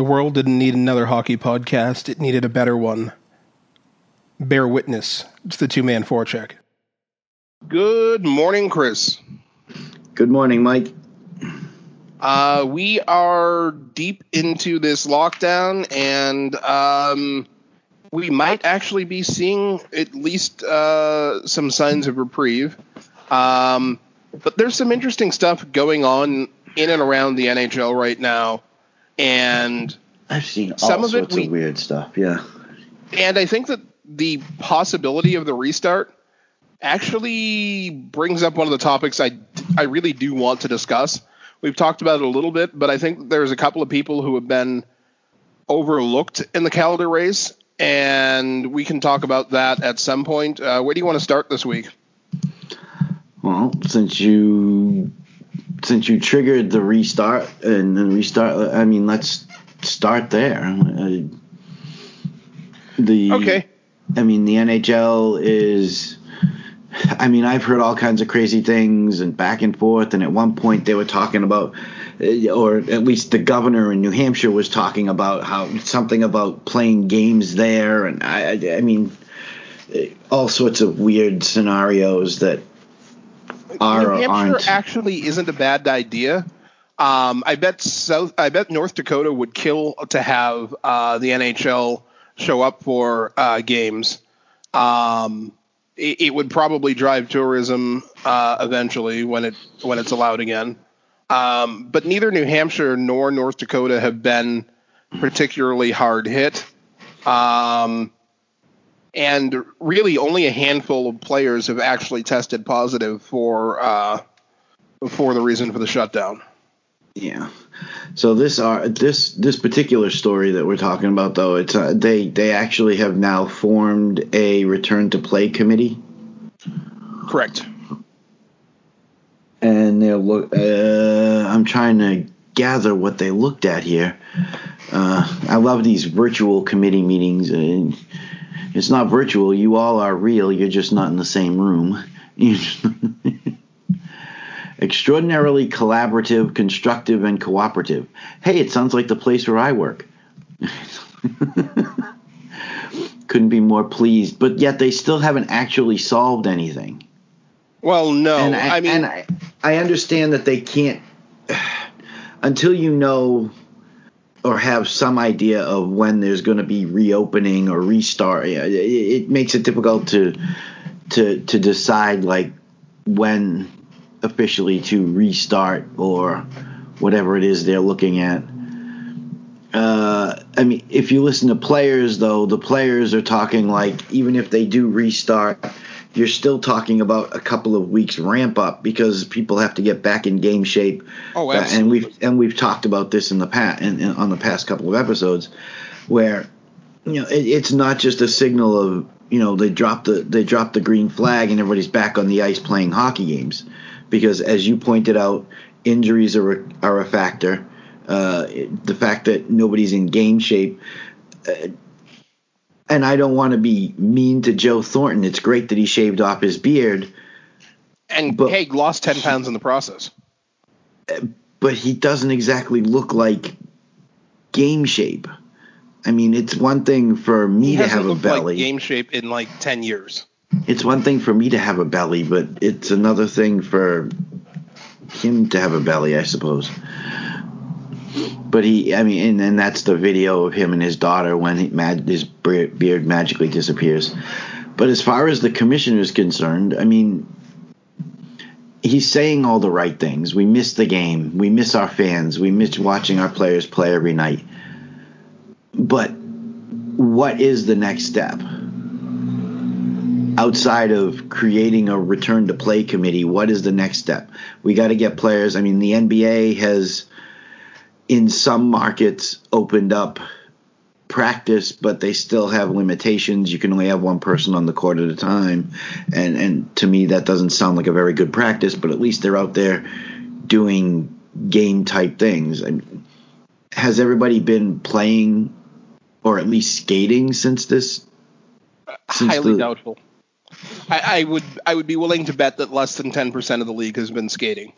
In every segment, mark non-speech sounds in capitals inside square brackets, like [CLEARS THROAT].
The world didn't need another hockey podcast, it needed a better one. Bear witness. It's the two man forecheck. Good morning, Chris. Good morning, Mike. Uh, we are deep into this lockdown, and um, we might actually be seeing at least uh, some signs of reprieve. Um, but there's some interesting stuff going on in and around the NHL right now, and I've seen all Some of it sorts we- of weird stuff. Yeah. and I think that the possibility of the restart actually brings up one of the topics I I really do want to discuss. We've talked about it a little bit, but I think there's a couple of people who have been overlooked in the Calder race, and we can talk about that at some point. Uh, where do you want to start this week? Well, since you since you triggered the restart and the restart, I mean, let's start there. Uh, the Okay. I mean, the NHL is. I mean, I've heard all kinds of crazy things and back and forth. And at one point, they were talking about, uh, or at least the governor in New Hampshire was talking about how something about playing games there. And I, I, I mean, uh, all sorts of weird scenarios that are New Hampshire actually isn't a bad idea. Um, I bet South. I bet North Dakota would kill to have uh, the NHL show up for uh, games. Um, it, it would probably drive tourism uh, eventually when it when it's allowed again. Um, but neither New Hampshire nor North Dakota have been particularly hard hit. Um, and really, only a handful of players have actually tested positive for uh, for the reason for the shutdown. Yeah. So this are this this particular story that we're talking about though it's uh, they they actually have now formed a return to play committee Correct. and they'll look uh, I'm trying to gather what they looked at here. Uh, I love these virtual committee meetings and it's not virtual you all are real you're just not in the same room. [LAUGHS] Extraordinarily collaborative, constructive, and cooperative. Hey, it sounds like the place where I work. [LAUGHS] Couldn't be more pleased, but yet they still haven't actually solved anything. Well, no, and I, I, mean, and I, I understand that they can't [SIGHS] until you know or have some idea of when there's going to be reopening or restart. It, it makes it difficult to to to decide like when officially to restart or whatever it is they're looking at. Uh, I mean, if you listen to players, though, the players are talking like even if they do restart, you're still talking about a couple of weeks ramp up because people have to get back in game shape. Oh, Uh, and we've and we've talked about this in the past in, on the past couple of episodes, where you know it, it's not just a signal of you know they drop the they drop the green flag and everybody's back on the ice playing hockey games, because as you pointed out, injuries are a, are a factor. Uh, the fact that nobody's in game shape. Uh, and I don't want to be mean to Joe Thornton. It's great that he shaved off his beard, and but- hey, lost ten pounds in the process. but he doesn't exactly look like game shape. I mean, it's one thing for me to have a looked like belly. game shape in like ten years. It's one thing for me to have a belly, but it's another thing for him to have a belly, I suppose. But he, I mean, and, and that's the video of him and his daughter when he, mag, his beard magically disappears. But as far as the commissioner is concerned, I mean, he's saying all the right things. We miss the game. We miss our fans. We miss watching our players play every night. But what is the next step? outside of creating a return to play committee, what is the next step? We got to get players. I mean, the NBA has, in some markets, opened up practice, but they still have limitations. You can only have one person on the court at a time, and and to me, that doesn't sound like a very good practice. But at least they're out there doing game type things. I mean, has everybody been playing, or at least skating since this? Since Highly the- doubtful. I, I would I would be willing to bet that less than ten percent of the league has been skating.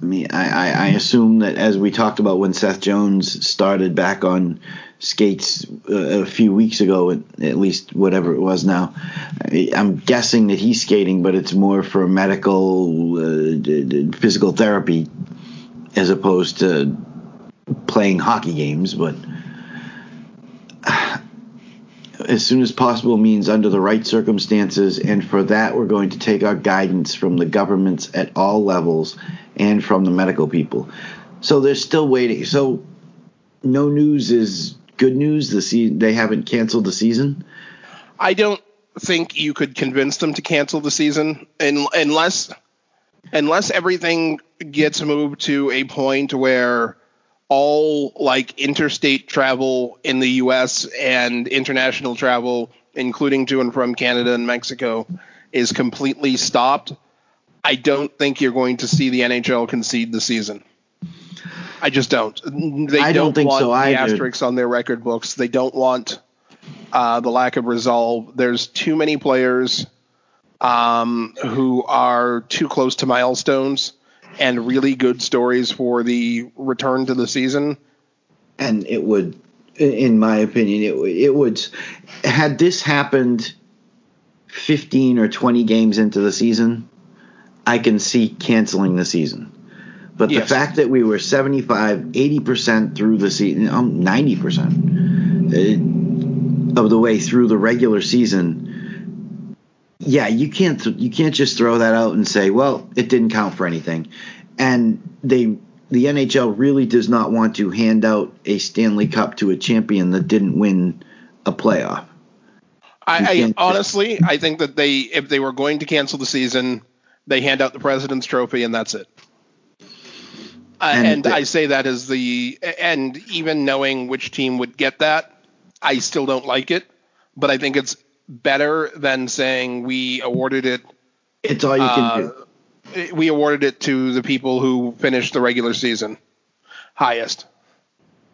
I mean, I, I, I assume that as we talked about when Seth Jones started back on skates uh, a few weeks ago, at, least whatever it was now, I, I'm guessing that he's skating, but it's more for medical, uh, physical therapy, as opposed to playing hockey games. But [SIGHS] as soon as possible means under the right circumstances, and for that, we're going to take our guidance from the governments at all levels and from the medical people. So they're still waiting. So no news is good news. The se- they haven't canceled the season. I don't think you could convince them to cancel the season un- unless unless everything gets moved to a point where all like interstate travel in the US and international travel including to and from Canada and Mexico is completely stopped. I don't think you're going to see the NHL concede the season. I just don't. They I don't think want so the asterisks on their record books. They don't want uh, the lack of resolve. There's too many players um, who are too close to milestones and really good stories for the return to the season. and it would in my opinion it would- it would had this happened 15 or 20 games into the season i can see canceling the season but Yes. the fact that we were 75 80% through the season um, 90% uh, of the way through the regular season yeah you can't you can't just throw that out and say well it didn't count for anything and they the NHL really does not want to hand out a Stanley Cup to a champion that didn't win a playoff. I, I honestly, I think that they, if they were going to cancel the season, they hand out the President's Trophy and that's it. Uh, And and the- I say that as the, and even knowing which team would get that, I still don't like it. But I think it's better than saying we awarded it It's all you can Uh, do. we awarded it to the people who finished the regular season highest.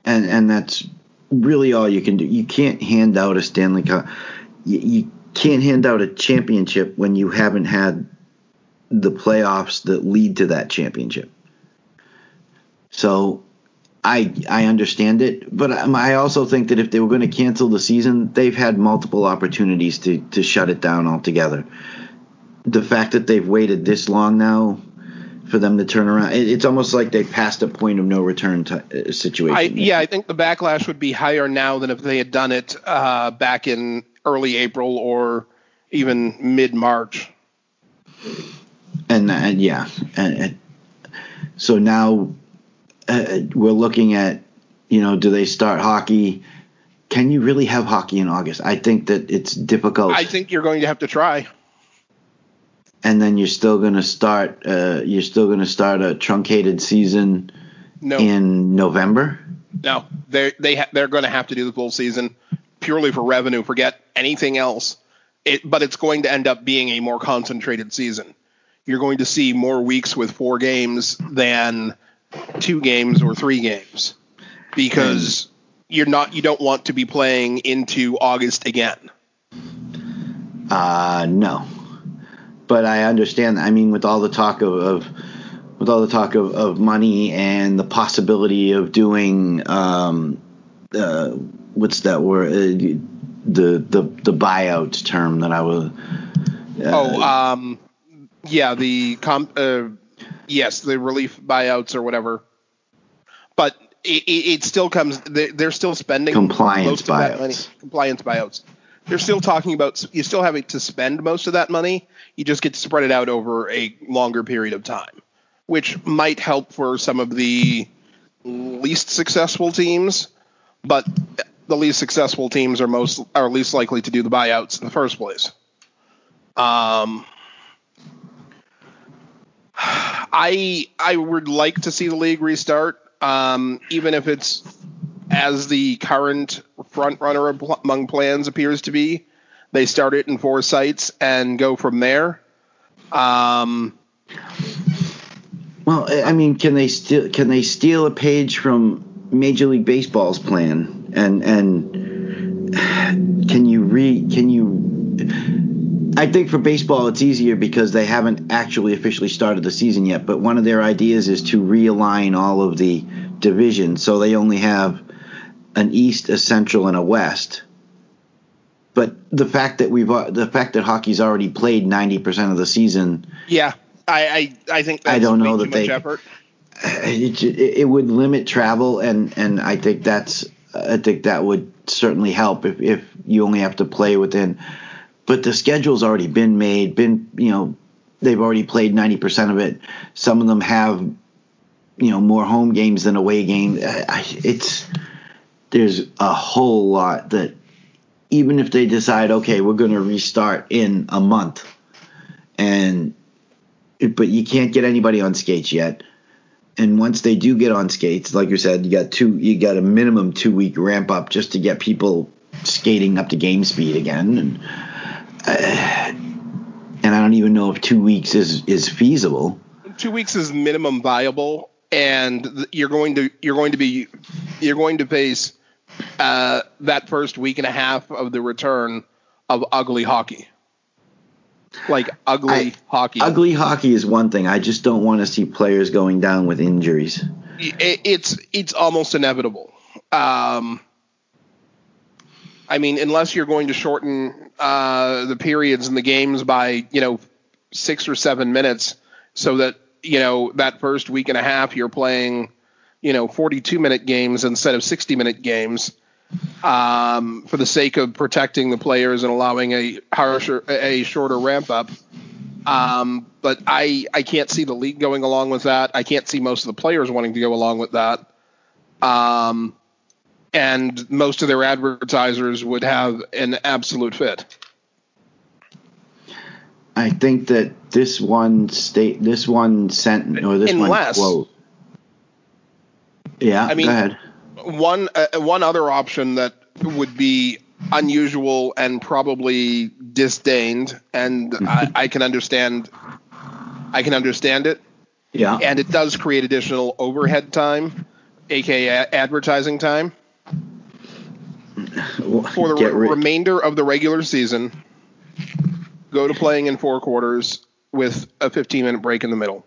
And and that's really all you can do. You can't hand out a Stanley Cup. You, you can't hand out a championship when you haven't had the playoffs that lead to that championship. So I I understand it, but I also think that if they were going to cancel the season, they've had multiple opportunities to to shut it down altogether. The fact that they've waited this long now for them to turn around, it, it's almost like they've passed a point of no return uh, situation. I, yeah, I think the backlash would be higher now than if they had done it uh, back in early April or even mid March. And, and yeah, and, and so now uh, we're looking at, you know, do they start hockey? Can you really have hockey in August? I think that it's difficult. I think you're going to have to try. and then you're still going to start. Uh, you're still going to start a truncated season No, in November. no, they they ha- they're going to have to do the full season purely for revenue. Forget anything else. It, but it's going to end up being a more concentrated season. You're going to see more weeks with four games than two games or three games because you're not you don't want to be playing into August again. Uh, no, but I understand. I mean, with all the talk of, of with all the talk of, of money and the possibility of doing um, uh, what's that word? Uh, the the the buyout term that I was. Uh, Oh, um, yeah, the com- uh, yes, the relief buyouts or whatever. But it, it, still comes. They, they're still spending Compliance most of that buyouts. Compliance buyouts. They're still talking about. You still having to spend most of that money. You just get to spread it out over a longer period of time, which might help for some of the least successful teams. But the least successful teams are most are least likely to do the buyouts in the first place. Um, I I would like to see the league restart, um, even if it's as the current front runner among plans appears to be. They start it in four sites and go from there. Um, well, I mean, can they steal? Can they steal a page from Major League Baseball's plan? And and can you re? Can you? I think for baseball it's easier because they haven't actually officially started the season yet. But one of their ideas is to realign all of the divisions, so they only have an East, a Central, and a West. But the fact that we've the fact that hockey's already played ninety percent of the season, Yeah, I I, I think that's I don't know that they- effort. it, it would limit travel, and and I think that's I think that would certainly help if if you only have to play within. But the schedule's already been made. Been you know they've already played ninety percent of it. Some of them have you know more home games than away games. It's there's a whole lot that even if they decide okay we're going to restart in a month and but you can't get anybody on skates yet and once they do get on skates, like you said, you got two, you got a minimum two week ramp up just to get people skating up to game speed again, and and I don't even know if two weeks is is feasible. Two weeks is minimum viable, and you're going to you're going to be you're going to face uh, that first week and a half of the return of ugly hockey, like ugly I- hockey. Ugly hockey is one thing. I just don't want to see players going down with injuries. it, it's it's almost inevitable. Um, I mean, unless you're going to shorten uh, the periods in the games by you know six or seven minutes, so that you know that first week and a half you're playing you know 42 minute games instead of 60 minute games um, for the sake of protecting the players and allowing a harsher a shorter ramp up. Um, but I I can't see the league going along with that. I can't see most of the players wanting to go along with that. Um, and most of their advertisers would have an absolute fit. I think that this one state, this one sentence, or this Unless- one quote. Yeah, I mean- go ahead. One uh, one other option that would be unusual and probably disdained, and I, [LAUGHS] I can understand. I can understand it, Yeah, and it does create additional overhead time, aka advertising time. For the re- remainder of the regular season, go to playing in four quarters with a 15 minute break in the middle.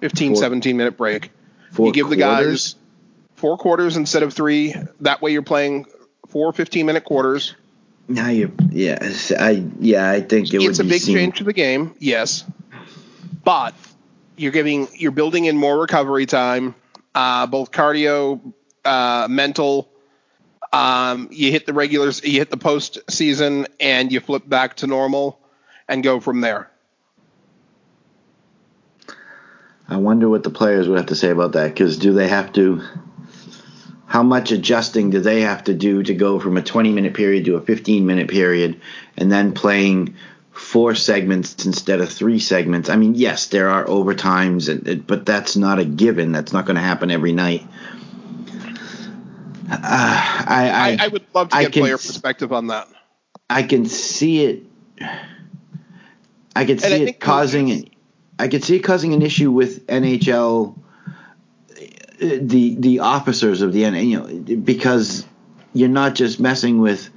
15, Four- 17 minute break. you give the guys four quarters instead of three. That way you're playing four 15 minute quarters. Now you, yeah, I, yeah, I think it it's a big seen- change to the game, yes. But you're giving you're building in more recovery time, uh, both cardio, uh, mental. Um, you hit the regulars, you hit the postseason, and you flip back to normal, and go from there. I wonder what the players would have to say about that. Because do they have to? How much adjusting do they have to do to go from a 20 minute period to a 15 minute period, and then playing four segments instead of three segments? I mean, yes, there are overtimes, but that's not a given. That's not going to happen every night. Uh, I, I, I, would love to I get can player perspective on that. I can see it. I can see it causing. I can see it causing an issue with NHL. The the officers of the NHL, you know, because you're not just messing with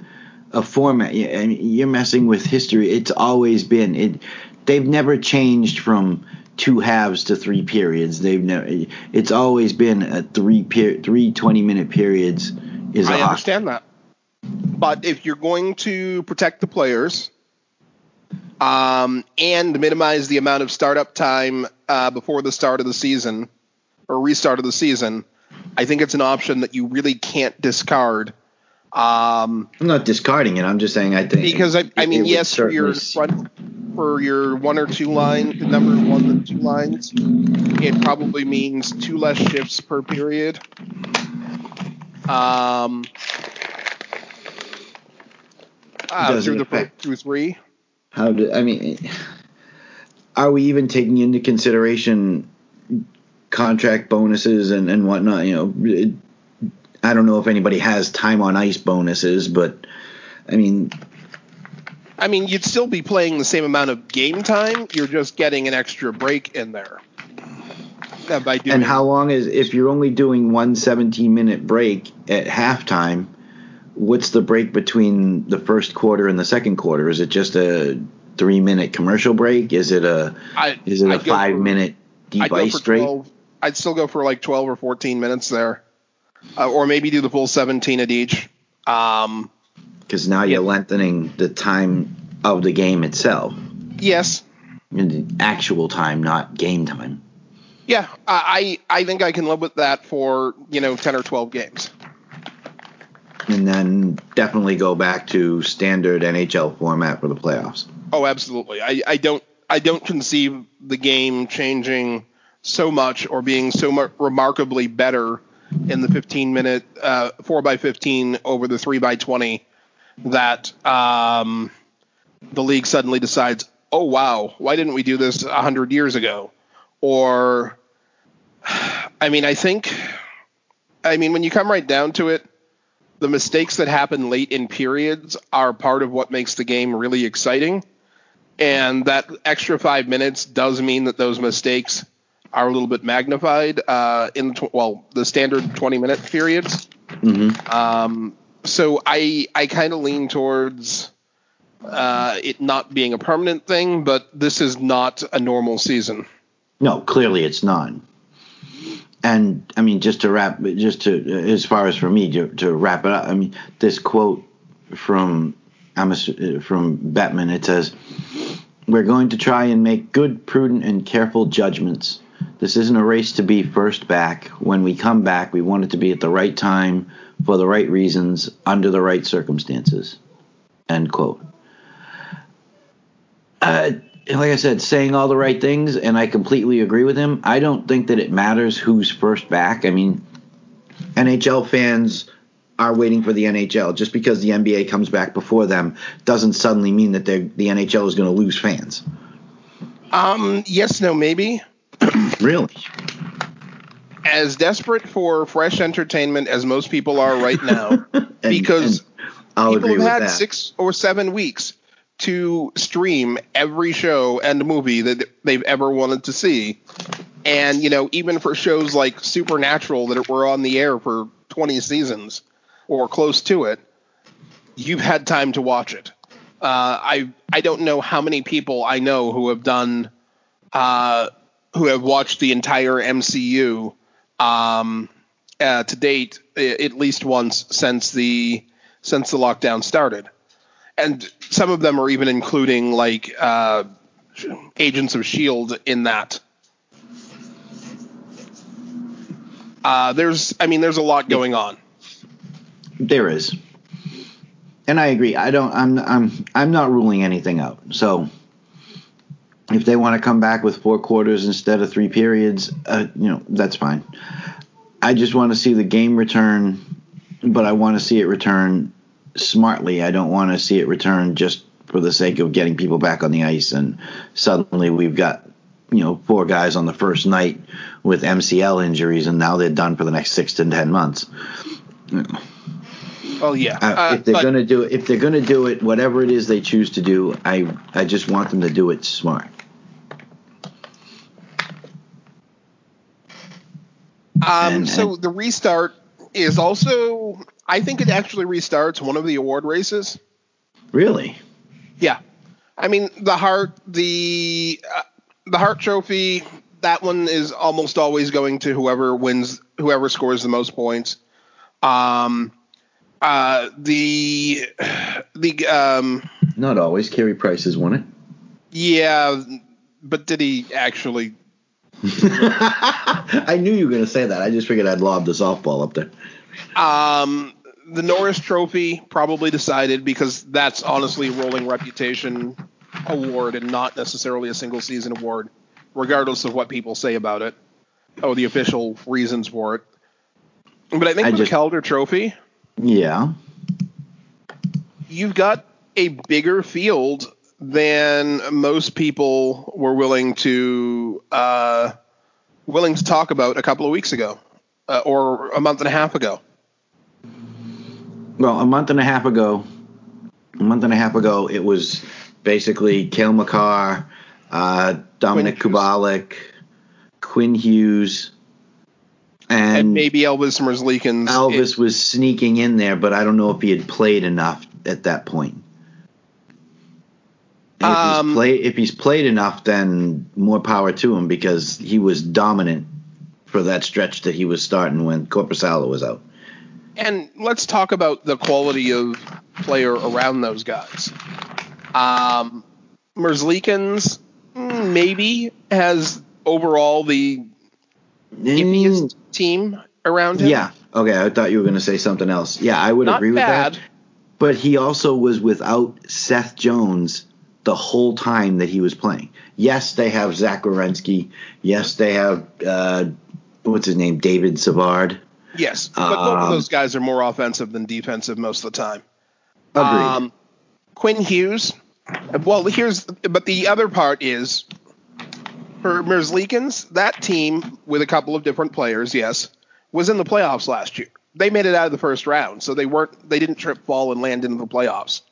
a format. You're messing with history. It's always been it. They've never changed from two halves to three periods. They've never. It's always been a three per, three 20 minute periods. Is a I hockey. understand that. But if you're going to protect the players um, and minimize the amount of startup time uh, before the start of the season or restart of the season, I think it's an option that you really can't discard. Um, I'm not discarding it. I'm just saying I think because I, I mean, yes, for your front, for your one or two line, the number one and two lines, it probably means two less shifts per period. Um, uh, through the affect- through three. How do I mean? Are we even taking into consideration contract bonuses and and whatnot? You know, it, I don't know if anybody has time on ice bonuses, but I mean, I mean, you'd still be playing the same amount of game time. You're just getting an extra break in there. And how long is if you're only doing one 17 minute break at halftime? what's the break between the first quarter and the second quarter? Is it just a three minute commercial break? Is it a I, is it a I'd go five for- minute I'd go break? 12 I'd still go for like 12 or 14 minutes there. Uh, or maybe do the full 17 at each. Um, Because now you're lengthening the time of the game itself, yes. in the actual time, not game time. Yeah, I I think I can live with that for, you know, 10 or 12 games. And then definitely go back to standard NHL format for the playoffs. Oh, absolutely. I, I don't I don't conceive the game changing so much or being so remarkably better in the 15 minute uh, 4 by 15 over the 3 by 20 that um, the league suddenly decides, oh wow, why didn't we do this 100 years ago? Or, I mean, I think, I mean, when you come right down to it, the mistakes that happen late in periods are part of what makes the game really exciting. And that extra five minutes does mean that those mistakes are a little bit magnified uh, in tw- well the standard 20 minute periods. Um, so I I kind of lean towards uh, it not being a permanent thing, but this is not a normal season. No, clearly it's not. And I mean, just to wrap, just to as far as for me to, to wrap it up, I mean, this quote from from Bettman. It says, "We're going to try and make good, prudent, and careful judgments. This isn't a race to be first back. When we come back, we want it to be at the right time, for the right reasons, under the right circumstances." End quote. Uh, like I said, saying all the right things, and I completely agree with him. I don't think that it matters who's first back. I mean, NHL fans are waiting for the NHL. Just because the NBA comes back before them doesn't suddenly mean that the NHL is going to lose fans. Um, yes, no, maybe. Really? As desperate for fresh entertainment as most people are right now, [LAUGHS] because and people have had that. six or seven weeks to stream every show and movie that they've ever wanted to see. And, you know, even for shows like Supernatural that were on the air for 20 seasons or close to it, you've had time to watch it. Uh, I I don't know how many people I know who have done uh, who have watched the entire MCU um, uh, to date at least once since the since the lockdown started, and some of them are even including like uh, Agents of Shield in that. Uh, there's, I mean, there's a lot going on. There is. And I agree. I don't I'm I'm I'm not ruling anything out. So if they want to come back with four quarters instead of three periods, uh, you know, that's fine. I just want to see the game return, but I want to see it return smartly. I don't want to see it return just for the sake of getting people back on the ice and suddenly we've got you know four guys on the first night with MCL injuries and now they're done for the next 6 to 10 months. Oh yeah, Uh, Uh, if they're but- gonna do it, if they're gonna do it, whatever it is they choose to do, I I just want them to do it smart. Um, so the restart is also, I think it actually restarts one of the award races. Really? Yeah, I mean the Hart, the uh, the Hart Trophy. That one is almost always going to whoever wins, whoever scores the most points. Um, uh, the the um, Not always. Carey Price has won it. yeah, but did he actually? [LAUGHS] I knew you were gonna say that. I just figured I'd lob the softball up there. Um, the Norris Trophy probably decided because that's honestly a rolling reputation award and not necessarily a single season award, regardless of what people say about it. Oh, the official reasons for it. But I think I with just- the Calder Trophy, Yeah. you've got a bigger field than most people were willing to uh, willing to talk about a couple of weeks ago uh, or a month and a half ago. Well, a month and a half ago, a month and a half ago, it was basically Cale Makar, uh, Dominik Quinn Kubalik, Quinn Hughes, and, and maybe Elvis Merzlikins. Elvis was sneaking in there, but I don't know if he had played enough at that point. If, Um, he's play, if he's played enough, then more power to him because he was dominant for that stretch that he was starting when Korpisalo was out. And let's talk about the quality of player around those guys. Um, Merzlikins mm, maybe has overall the iffiest team around him. Mm. Yeah. Okay, I thought you were going to say something else. Yeah, I would not agree with bad. that. But he also was without Seth Jones the whole time that he was playing. Yes, they have Zach Werenski. Yes, they have uh, what's his name, David Savard. Yes, but both of Um, those guys are more offensive than defensive most of the time. Agreed. Um, Quinn Hughes. Well, here's but the other part is for Merzlikins, that team with a couple of different players, yes, was in the playoffs last year. They made it out of the first round, so they weren't they didn't trip, fall, and land into the playoffs.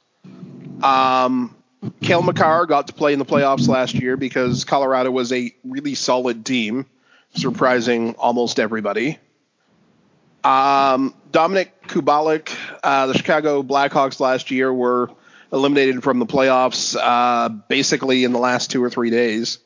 Um, Cale Makar got to play in the playoffs last year because Colorado was a really solid team, surprising almost everybody. Um, Dominik Kubalik, uh, the Chicago Blackhawks last year were eliminated from the playoffs uh, basically in the last two or three days.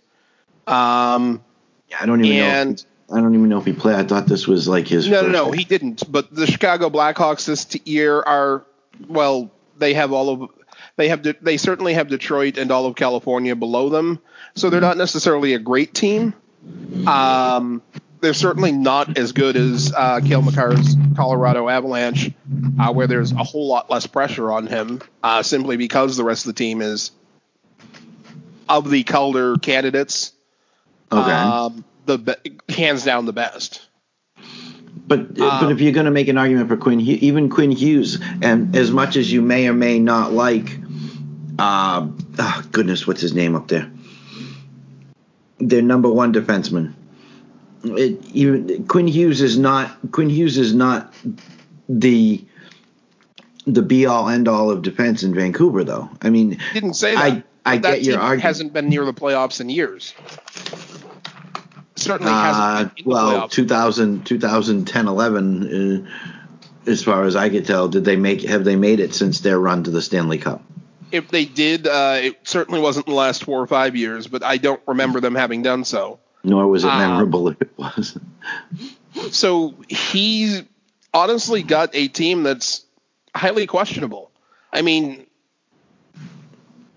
Um, Yeah, I don't even know. and If, I don't even know if he played. I thought this was like his. no, no, no, he didn't. But the Chicago Blackhawks this year are well, they have all of they have De- they certainly have Detroit and all of California below them, so they're not necessarily a great team. Um, they're certainly not as good as uh, Cale Makar's Colorado Avalanche, uh, where there's a whole lot less pressure on him, uh, simply because the rest of the team is of the Calder candidates, Okay. um, the be- hands down the best. But but Um, if you're going to make an argument for Quinn, even Quinn Hughes, and as much as you may or may not like, uh, oh, goodness, what's his name up there? Their number one defenseman. It, even Quinn Hughes is not Quinn Hughes is not the the be all end all of defense in Vancouver, though. I mean, didn't say that. I I that get your argument. hasn't been near the playoffs in years. Certainly Uh, hasn't. The well, playoffs. 2000, 2010, 11, uh, as far as I could tell, did they make have they made it since their run to the Stanley Cup? If they did, uh, it certainly wasn't the last four or five years, but I don't remember them having done so. Nor was it Uh, memorable if it wasn't. So he's honestly got a team that's highly questionable. I mean,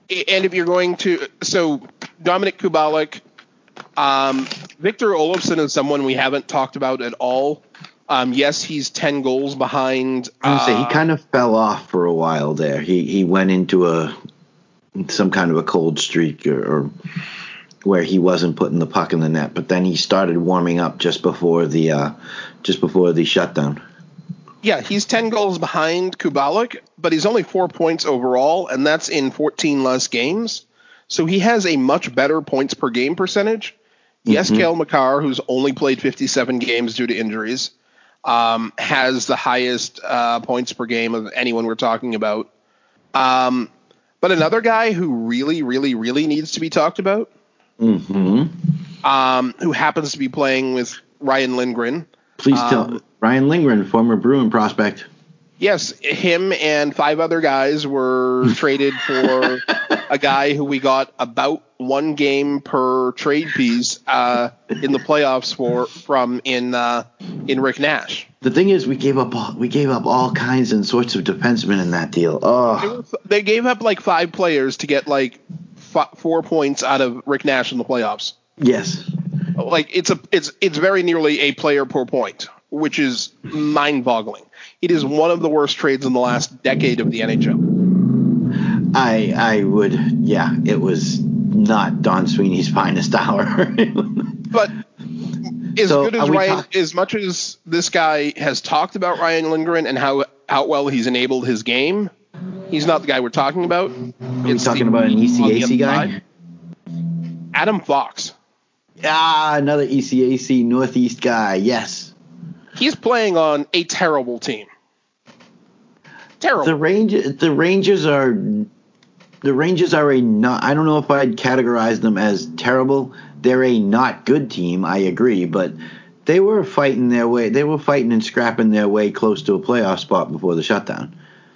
and if you're going to, so Dominik Kubalik, um, Victor Olofsson is someone we haven't talked about at all. Um, yes, he's ten goals behind. I say he uh, kind of fell off for a while there. He he went into a some kind of a cold streak or, or where he wasn't putting the puck in the net, but then he started warming up just before the uh, just before the shutdown. Yeah, he's 10 goals behind Kubalik, but he's only four points overall, and that's in 14 less games. So he has a much better points per game percentage. Yes, Cale Makar, who's only played 57 games due to injuries, um, has the highest uh, points per game of anyone we're talking about. Um, but another guy who really, really, really needs to be talked about, hmm um, who happens to be playing with Ryan Lindgren. Please Um, tell Ryan Lindgren, former Bruin prospect. Yes, him and five other guys were [LAUGHS] traded for a guy who we got about one game per trade piece uh, in the playoffs for from in uh, in Rick Nash. The thing is, we gave up all, we gave up all kinds and sorts of defensemen in that deal. They, Oh, they gave up like five players to get like f- four points out of Rick Nash in the playoffs. yes. Like it's a it's it's very nearly a player per point, which is mind-boggling. It is one of the worst trades in the last decade of the NHL. I I would yeah, it was not Don Sweeney's finest hour. But as So, good as Ryan, talk- as much as this guy has talked about Ryan Lindgren and how how well he's enabled his game, he's not the guy we're talking about. Are we talking about an ECAC guy? Adam Fox. Ah, another ECAC Northeast guy. Yes. He's playing on a terrible team. Terrible. The range the Rangers are the Rangers are a not I don't know if I'd categorize them as terrible. They're a not good team, I agree, but they were fighting their way. They were fighting and scrapping their way close to a playoff spot before the shutdown.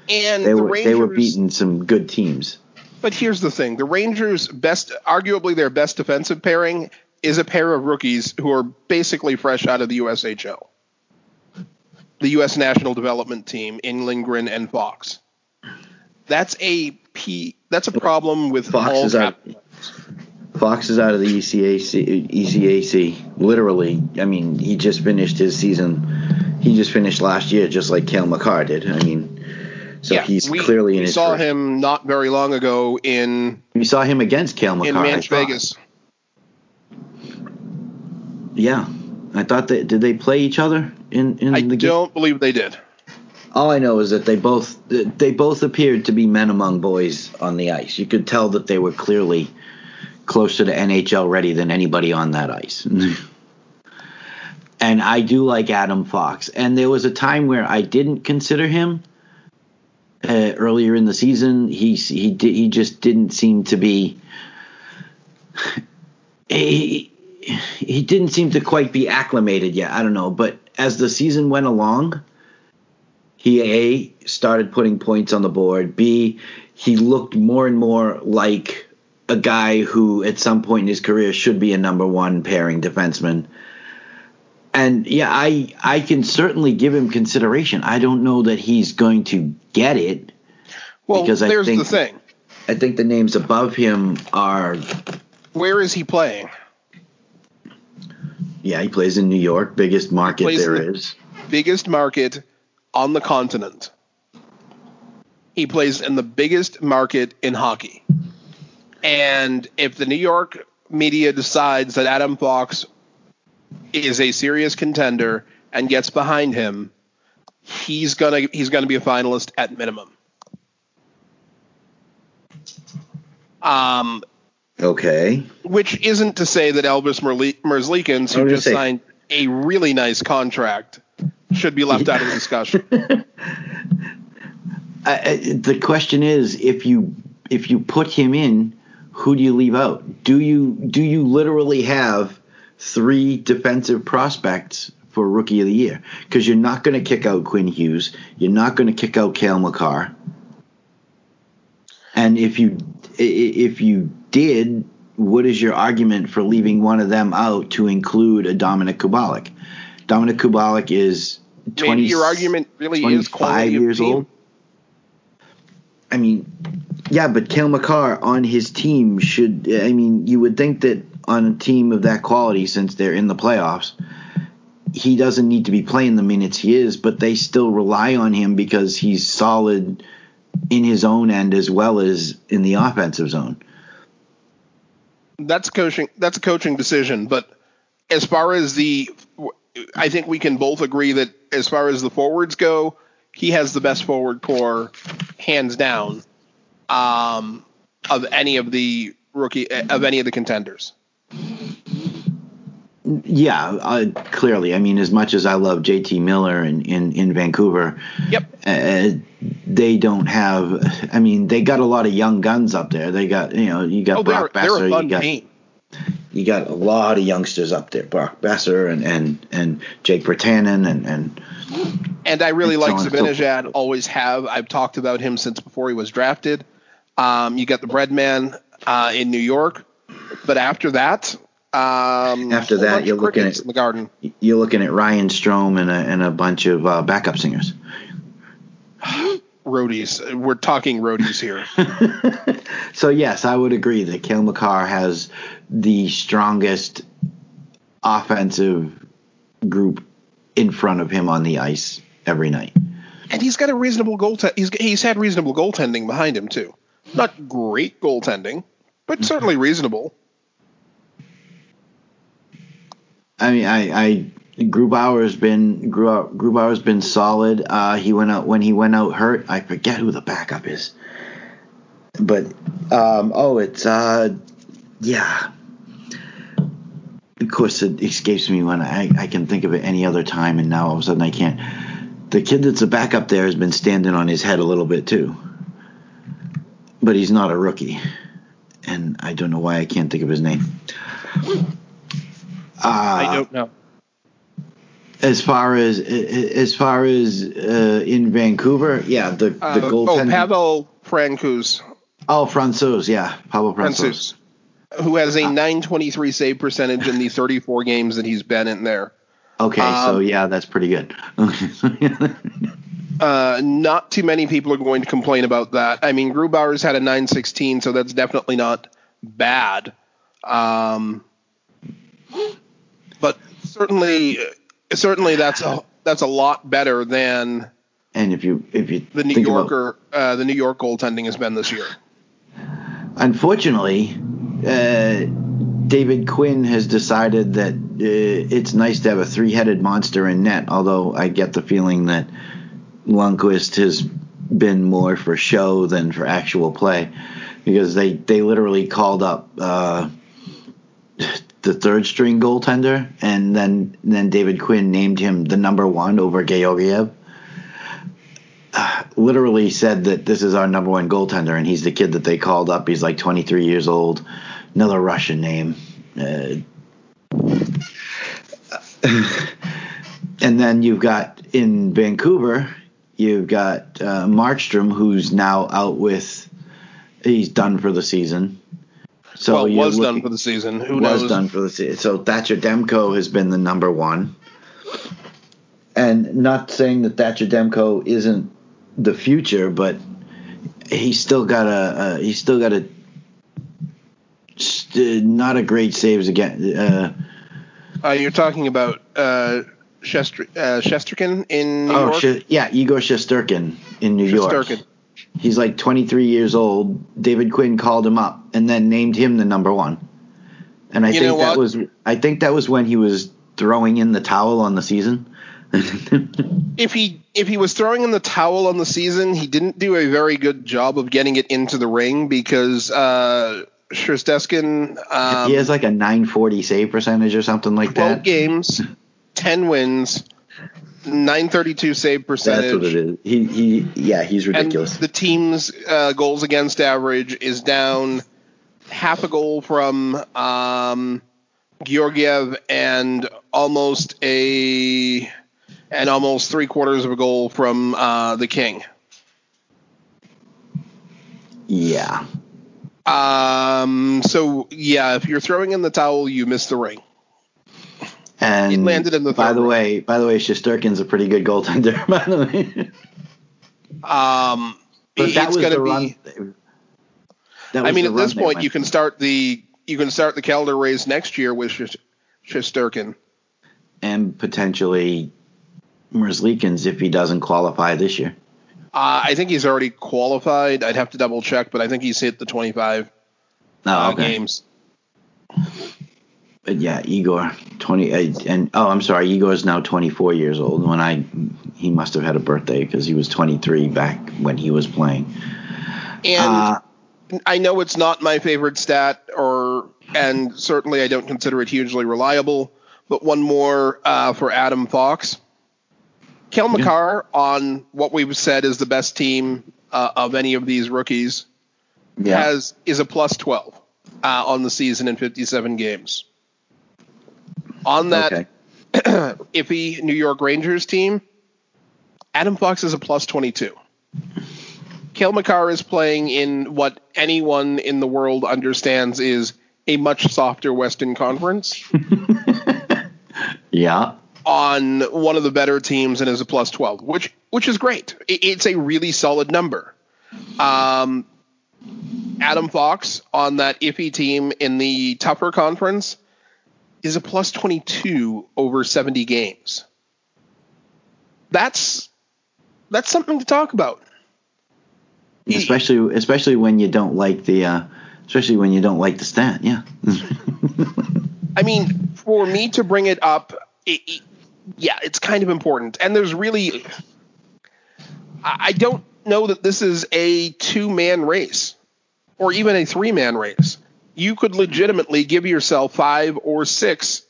And They the were Rangers, they were beating some good teams. But here's the thing: the Rangers' best, arguably their best defensive pairing, is a pair of rookies who are basically fresh out of the USHL, the U.S. National Development Team in Lindgren and Fox. That's a p. That's a problem with Fox is out. Fox is out of the ECAC. ECAC. Literally, I mean, he just finished his season. He just finished last year, just like Cale Makar did. I mean, so yeah, he's we, clearly in we his. saw first- him not very long ago in We saw him against Cale Makar. in Manch. Vegas. Yeah, I thought that did they play each other in in I the game? don't believe they did. All I know is that they both they both appeared to be men among boys on the ice. You could tell that they were clearly closer to NHL ready than anybody on that ice. [LAUGHS] and I do like Adam Fox. And there was a time where I didn't consider him. Uh, earlier in the season, he he di- he just didn't seem to be. [LAUGHS] He, he didn't seem to quite be acclimated yet. I don't know, but as the season went along, he a started putting points on the board. B he looked more and more like a guy who at some point in his career should be a number one pairing defenseman. And yeah, I I can certainly give him consideration. I don't know that he's going to get it. Well, Because I there's think- the thing. I think the names above him are Where is he playing? Yeah, he plays in New York, biggest market there the- is. biggest market on the continent. He plays in the biggest market in hockey. And if the New York media decides that Adam Fox is a serious contender and gets behind him, he's gonna he's gonna be a finalist at minimum. Um, Okay. which isn't to say that Elvis Merzlikins, who just say- signed a really nice contract, should be left out of the discussion. [LAUGHS] I, the question is, if you if you put him in, who do you leave out? Do you do you literally have three defensive prospects for Rookie of the Year? Because you're not going to kick out Quinn Hughes, you're not going to kick out Cale Makar, and if you if you did, what is your argument for leaving one of them out to include a Dominik Kubalik? Dominik Kubalik is Maybe 20, your argument really is 25 quality years old. I mean, yeah, but Cale Makar on his team should. I mean, you would think that on a team of that quality, since they're in the playoffs, he doesn't need to be playing the minutes he is, but they still rely on him because he's solid in his own end as well as in the offensive zone. That's coaching. That's a coaching decision. But as far as the, I think we can both agree that as far as the forwards go, he has the best forward core, hands down, um, of any of the rookie of any of the contenders. Yeah, uh, clearly. I mean, as much as I love JT Miller in, in, in Vancouver, Yep. uh, they don't have. I mean, they got a lot of young guns up there. They got you know you got Oh, they're Brock they're Boeser, a fun you got you got a lot of youngsters up there. Brock Boeser and and and Jake Virtanen and and And I really and like so so Always have. I've talked about him since before he was drafted. Um, you got the Breadman uh, in New York, but after that, um, After that, you're looking at- in the Garden. you're looking at Ryan Strome and a and a bunch of uh, backup singers. [GASPS] roadies. We're talking roadies here. [LAUGHS] So yes, I would agree that Cale Makar has the strongest offensive group in front of him on the ice every night. and he's got a reasonable goal. he's he's had reasonable goaltending behind him too. Not great goaltending, but certainly reasonable. I mean, I, I Grubauer's been Gru- Grubauer's been solid. Uh, he went out when he went out hurt. I forget who the backup is, but um, oh, it's uh, yeah. Of course, it escapes me when I, I can think of it any other time, and now all of a sudden I can't. The kid that's a backup there has been standing on his head a little bit too, but he's not a rookie, and I don't know why I can't think of his name. Uh, I don't know. As far as as far as uh, in Vancouver, yeah, the the Uh, goaltender. oh, Pavel Francouz, Oh, Francouz, yeah, Pablo Francouz. Francouz, who has a 923 save percentage in the 34 games that he's been in there. Okay, so Um, yeah, that's pretty good. [LAUGHS] Uh, not too many people are going to complain about that. I mean, Grubauer's had a 916, so that's definitely not bad. Um, but certainly, certainly that's a that's a lot better than and if you if you the New think about- Yorker uh, the New York goaltending has been this year. Unfortunately, uh, David Quinn has decided that uh, it's nice to have a three-headed monster in net. Although I get the feeling that Lundqvist has been more for show than for actual play, because they they literally called up. Uh, the third string goaltender, and then then David Quinn named him the number one over Georgiev. [SIGHS] Literally said that this is our number one goaltender, and he's the kid that they called up. He's like 23 years old, another Russian name. Uh, [LAUGHS] and then you've got in Vancouver, you've got uh, Markstrom, who's now out with, he's done for the season. So well, was done for the season. Who was knows? done for the season. So Thatcher Demko has been the number one. And not saying that Thatcher Demko isn't the future, but he's still got a uh, he's still got a st- not a great saves again. Uh, Uh, you're talking about uh, Shester, uh, Shesterkin in New oh York. Sh- yeah, Igor Shesterkin in New York. He's like 23 years old. David Quinn called him up and then named him the number one. And I You think that was I think that was when he was throwing in the towel on the season. [LAUGHS] if he if he was throwing in the towel on the season, he didn't do a very good job of getting it into the ring because uh, Shesterkin um, he has like a 940 save percentage or something like 12 that. games, [LAUGHS] 10 wins, 932 save percentage. That's what it is. He he yeah, he's ridiculous. And the team's uh, goals against average is down half a goal from um, Georgiev and almost a and almost three quarters of a goal from uh, the King. yeah. Um, so yeah, if you're throwing in the towel, you miss the ring. And He landed in the by the row. way, by the way, Shesterkin's a pretty good goaltender. [LAUGHS] By the way, Um, but that was going the to run. be. that I mean, at this point, you can start the you can start the Calder race next year with Sh- Shesterkin. and potentially Merzlikins if he doesn't qualify this year. Uh, I think he's already qualified. I'd have to double check, but I think he's hit the 25 Oh, uh, games. But yeah, Igor, twenty, uh, and oh, I'm sorry, Igor is now 24 years old. When I, he must have had a birthday because he was 23 back when he was playing. And Uh, I know it's not my favorite stat, or and certainly I don't consider it hugely reliable. But one more uh, for Adam Fox. Cale Makar on what we've said is the best team uh, of any of these rookies yeah, has is a plus 12 uh, on the season in 57 games. On that okay. [CLEARS THROAT] iffy New York Rangers team, Adam Fox is a plus 22. Cale Makar is playing in what anyone in the world understands is a much softer Western Conference [LAUGHS] Yeah, on one of the better teams and is a plus 12, which which is great. It's a really solid number. Um, Adam Fox on that iffy team in the tougher conference is a plus 22 over 70 games. That's that's something to talk about. Especially especially when you don't like the, uh, especially when you don't like the stat. Yeah, [LAUGHS] I mean, for me to bring it up, it, it- yeah, it's kind of important. And there's really, I I don't know that this is a two man race or even a three man race. You could legitimately give yourself five or six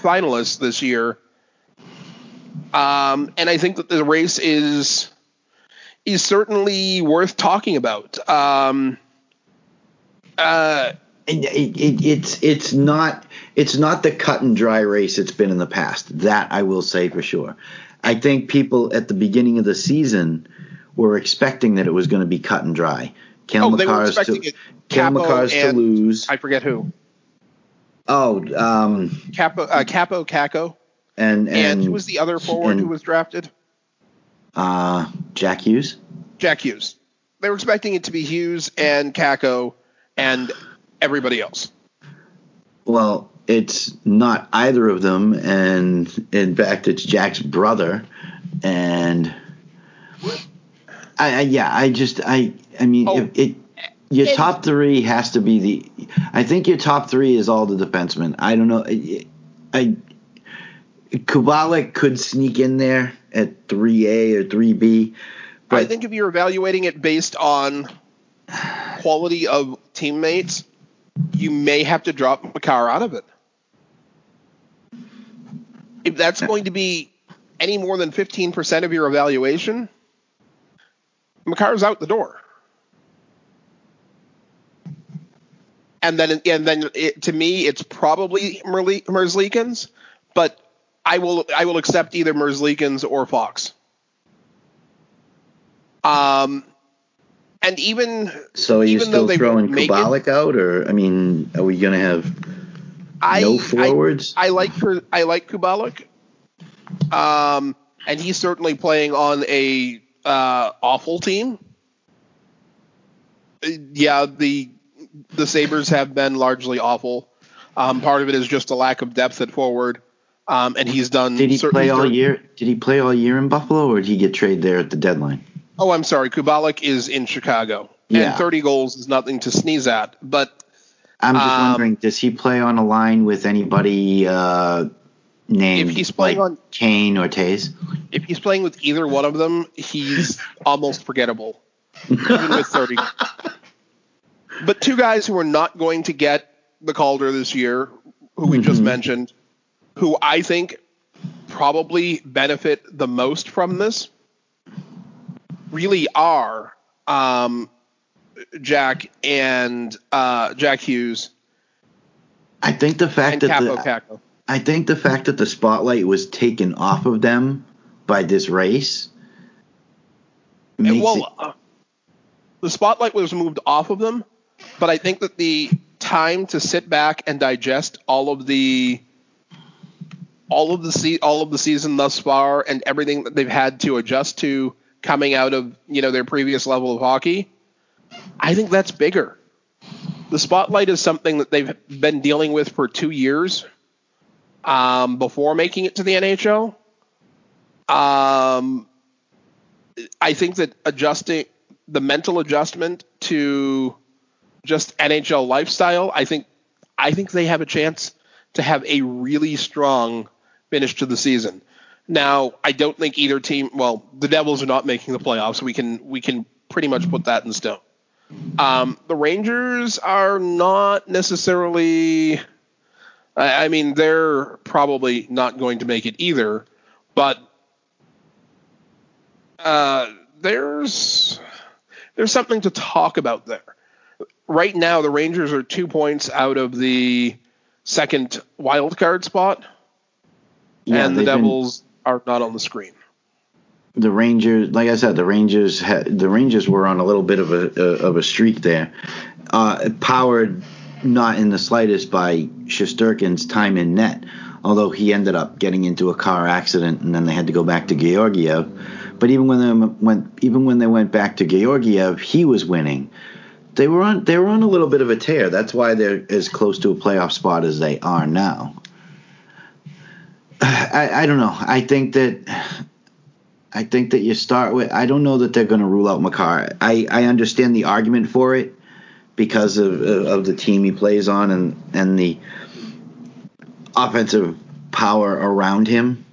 finalists this year. Um, and I think that the race is is certainly worth talking about. Um, uh, it, it, it's it's not it's not the cut and dry race it's been in the past. That I will say for sure. I think people at the beginning of the season were expecting that it was going to be cut and dry. Kel Oh, they were expecting to, it. Kaapo to and- lose. I forget who. oh, um, Kaapo, uh, Kaapo Kakko. and and, And, who was the other forward and- who was drafted? uh, Jack Hughes. Jack Hughes. They were expecting it to be Hughes and Kakko and everybody else. Well, it's not either of them, and in fact, it's Jack's brother. And I, I yeah, I just I I mean, Oh. if it your And- top three has to be the. I think your top three is all the defensemen. I don't know. I, I Kubalik could sneak in there at three A or three B, I but think if you're evaluating it based on quality of teammates, you may have to drop Makar out of it. If that's going to be any more than 15% of your evaluation, Makar's out the door. And then, and then, it, to me, it's probably Merle- Merzlikins, but I will, I will accept either Merzlikins or Fox. Um, and even so are you still throwing won't it- Kubalik out, or I mean, are we going to have I no forwards? I, like Kur- I like Kubalik, um, and he's certainly playing on a uh, awful team. Uh, Yeah, the the Sabres have been largely awful. Um, part of it is just a lack of depth at forward, um, and he's done. Did he play all year? Did he play all year in Buffalo, or did he get traded there at the deadline? Oh, I'm sorry. Kubalik is in Chicago, Yeah. and 30 goals is nothing to sneeze at. But I'm just Um, wondering, does he play on a line with anybody uh, named If he's playing like on- Kane or Toews? if he's playing with either one of them, he's [LAUGHS] almost forgettable, even with 30. But two guys who are not going to get the Calder this year, who we just mentioned, who I think probably benefit the most from this, really are um, Jack and uh, Jack Hughes I think the fact that Kaapo the, Kakko. I think the fact that the spotlight was taken off of them by this race makes it, well, uh, the spotlight was moved off of them, but I think that the time to sit back and digest all of the all of the se- all of the season thus far and everything that they've had to adjust to coming out of you know their previous level of hockey, I think that's bigger. The spotlight is something that they've been dealing with for two years um, before making it to the NHL. Um, I think that adjusting the mental adjustment to just NHL lifestyle, I think I think they have a chance to have a really strong finish to the season. Now, I don't think either team. Well, the Devils are not making the playoffs. We can we can pretty much put that in stone. Um, the Rangers are not necessarily. I, I mean, they're probably not going to make it either, but uh, there's there's something to talk about there. Right now, the Rangers are two points out of the second wild card spot, yeah, and the they've been- Devils are not on the screen. the Rangers, like I said, the Rangers had, the Rangers were on a little bit of a of a streak there, uh, powered not in the slightest by Shesterkin's time in net, although he ended up getting into a car accident and then they had to go back to Georgiev. But even when they went, even when they went back to Georgiev, he was winning. They were on they were on a little bit of a tear. That's why they're as close to a playoff spot as they are now. I, I don't know. I think that I think that you start with. I don't know that they're going to rule out Makar. I, I understand the argument for it because of of the team he plays on and and the offensive power around him.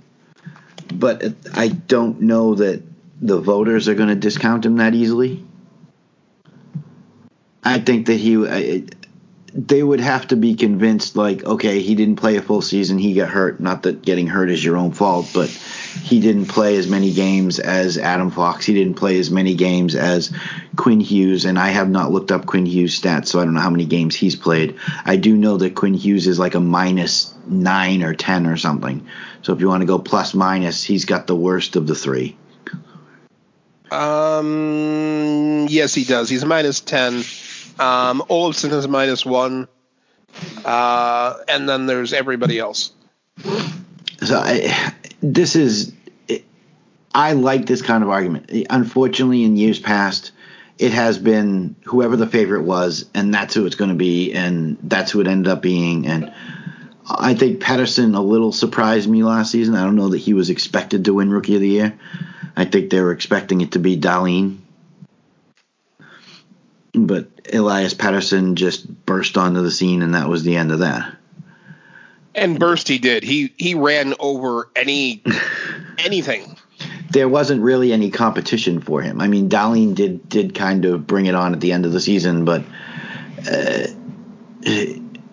But I don't know that the voters are going to discount him that easily. I think that he. I, they would have to be convinced, like, okay, he didn't play a full season, he got hurt. Not that getting hurt is your own fault, but he didn't play as many games as Adam Fox. He didn't play as many games as Quinn Hughes, and I have not looked up Quinn Hughes' stats, so I don't know how many games he's played. I do know that Quinn Hughes is like a minus nine or ten or something. So if you want to go plus minus, he's got the worst of the three. Um, yes, he does. He's a minus ten. Um, Olofsson is minus one, uh, and then there's everybody else. So I, this is, I like this kind of argument. Unfortunately, in years past, it has been whoever the favorite was, and that's who it's going to be, and that's who it ended up being. And I think Pettersson a little surprised me last season. I don't know that he was expected to win Rookie of the Year. I think they were expecting it to be Dahlin. But Elias Pettersson just burst onto the scene, and that was the end of that. And burst he did. He he ran over any [LAUGHS] anything. There wasn't really any competition for him. I mean, Dahlin did did kind of bring it on at the end of the season, but uh,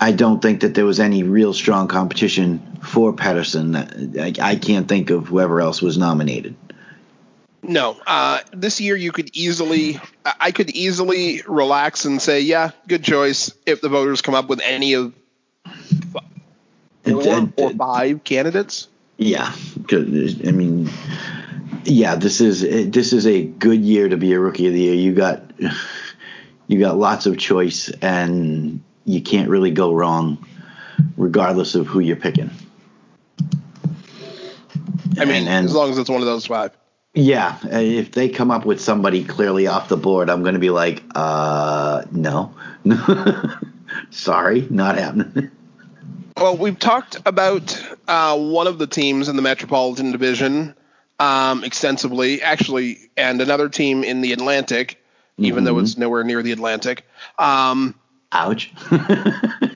I don't think that there was any real strong competition for Pettersson. I, I can't think of whoever else was nominated. No, uh, this year you could easily, I could easily relax and say, yeah, good choice. If the voters come up with any of four or five candidates. Yeah, I mean, yeah, this is this is a good year to be a rookie of the year. You got you got lots of choice, and you can't really go wrong, regardless of who you're picking. I mean, and, and, as long as it's one of those five. Yeah, if they come up with somebody clearly off the board, I'm going to be like, uh, no, [LAUGHS] sorry, not happening. Well, we've talked about uh, one of the teams in the Metropolitan Division um, extensively, actually, and another team in the Atlantic, even mm-hmm. though it's nowhere near the Atlantic. Um, Ouch. [LAUGHS]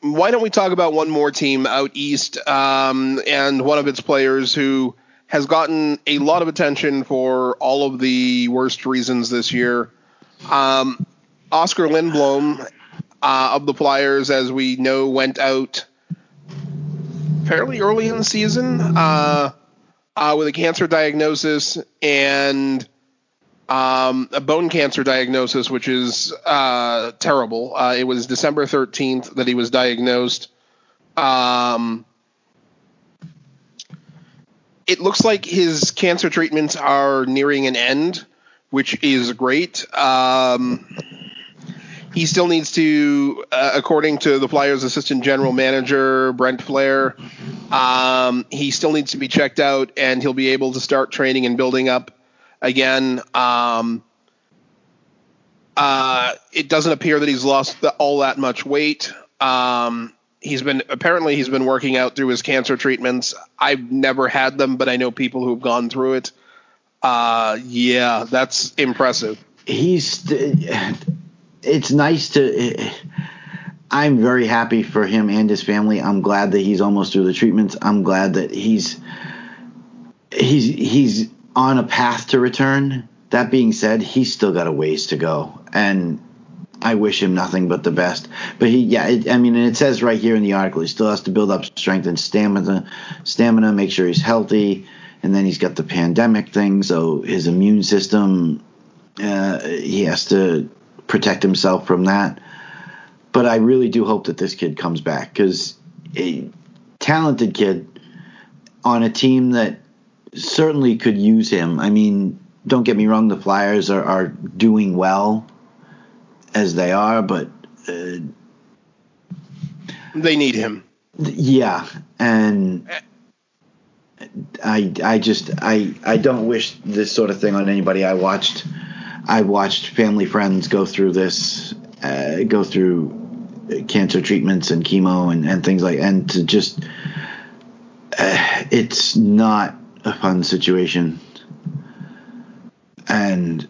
why don't we talk about one more team out east um, and one of its players who has gotten a lot of attention for all of the worst reasons this year? Um, Oskar Lindblom uh, of the Flyers, as we know, went out fairly early in the season uh, uh, with a cancer diagnosis and um, a bone cancer diagnosis, which is uh, terrible. Uh, it was December 13th that he was diagnosed. Um, it looks like his cancer treatments are nearing an end, which is great. Um, he still needs to, uh, according to the Flyers' assistant general manager Brent Flahr, um, he still needs to be checked out, and he'll be able to start training and building up again. Um, uh, it doesn't appear that he's lost the, all that much weight. Um, he's been apparently he's been working out through his cancer treatments. I've never had them, but I know people who've gone through it. Uh, yeah, that's impressive. He's it's nice to. I'm very happy for him and his family. I'm glad that he's almost through the treatments. I'm glad that he's he's he's on a path to return. That being said, he's still got a ways to go, and I wish him nothing but the best. But he, yeah, it, I mean, it says right here in the article, he still has to build up strength and stamina, stamina, make sure he's healthy, and then he's got the pandemic thing, so his immune system, uh, he has to protect himself from that. But I really do hope that this kid comes back because a talented kid on a team that certainly could use him. I mean, don't get me wrong, the Flyers are, are doing well as they are, but uh, they need him. Yeah, and I I just I I don't wish this sort of thing on anybody. I watched I watched family friends go through this, uh, go through cancer treatments and chemo and, and things like, and to just, uh, it's not a fun situation, and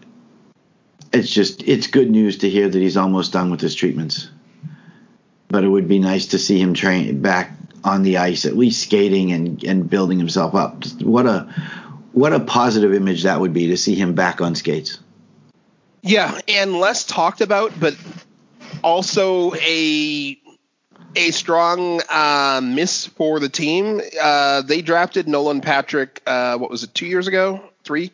it's just it's good news to hear that he's almost done with his treatments. But it would be nice to see him train back on the ice, at least skating and, and building himself up. What a what a positive image that would be to see him back on skates. Yeah, and less talked about, but also a a strong uh, miss for the team. Uh, they drafted Nolan Patrick. Uh, what was it? Two years ago, three,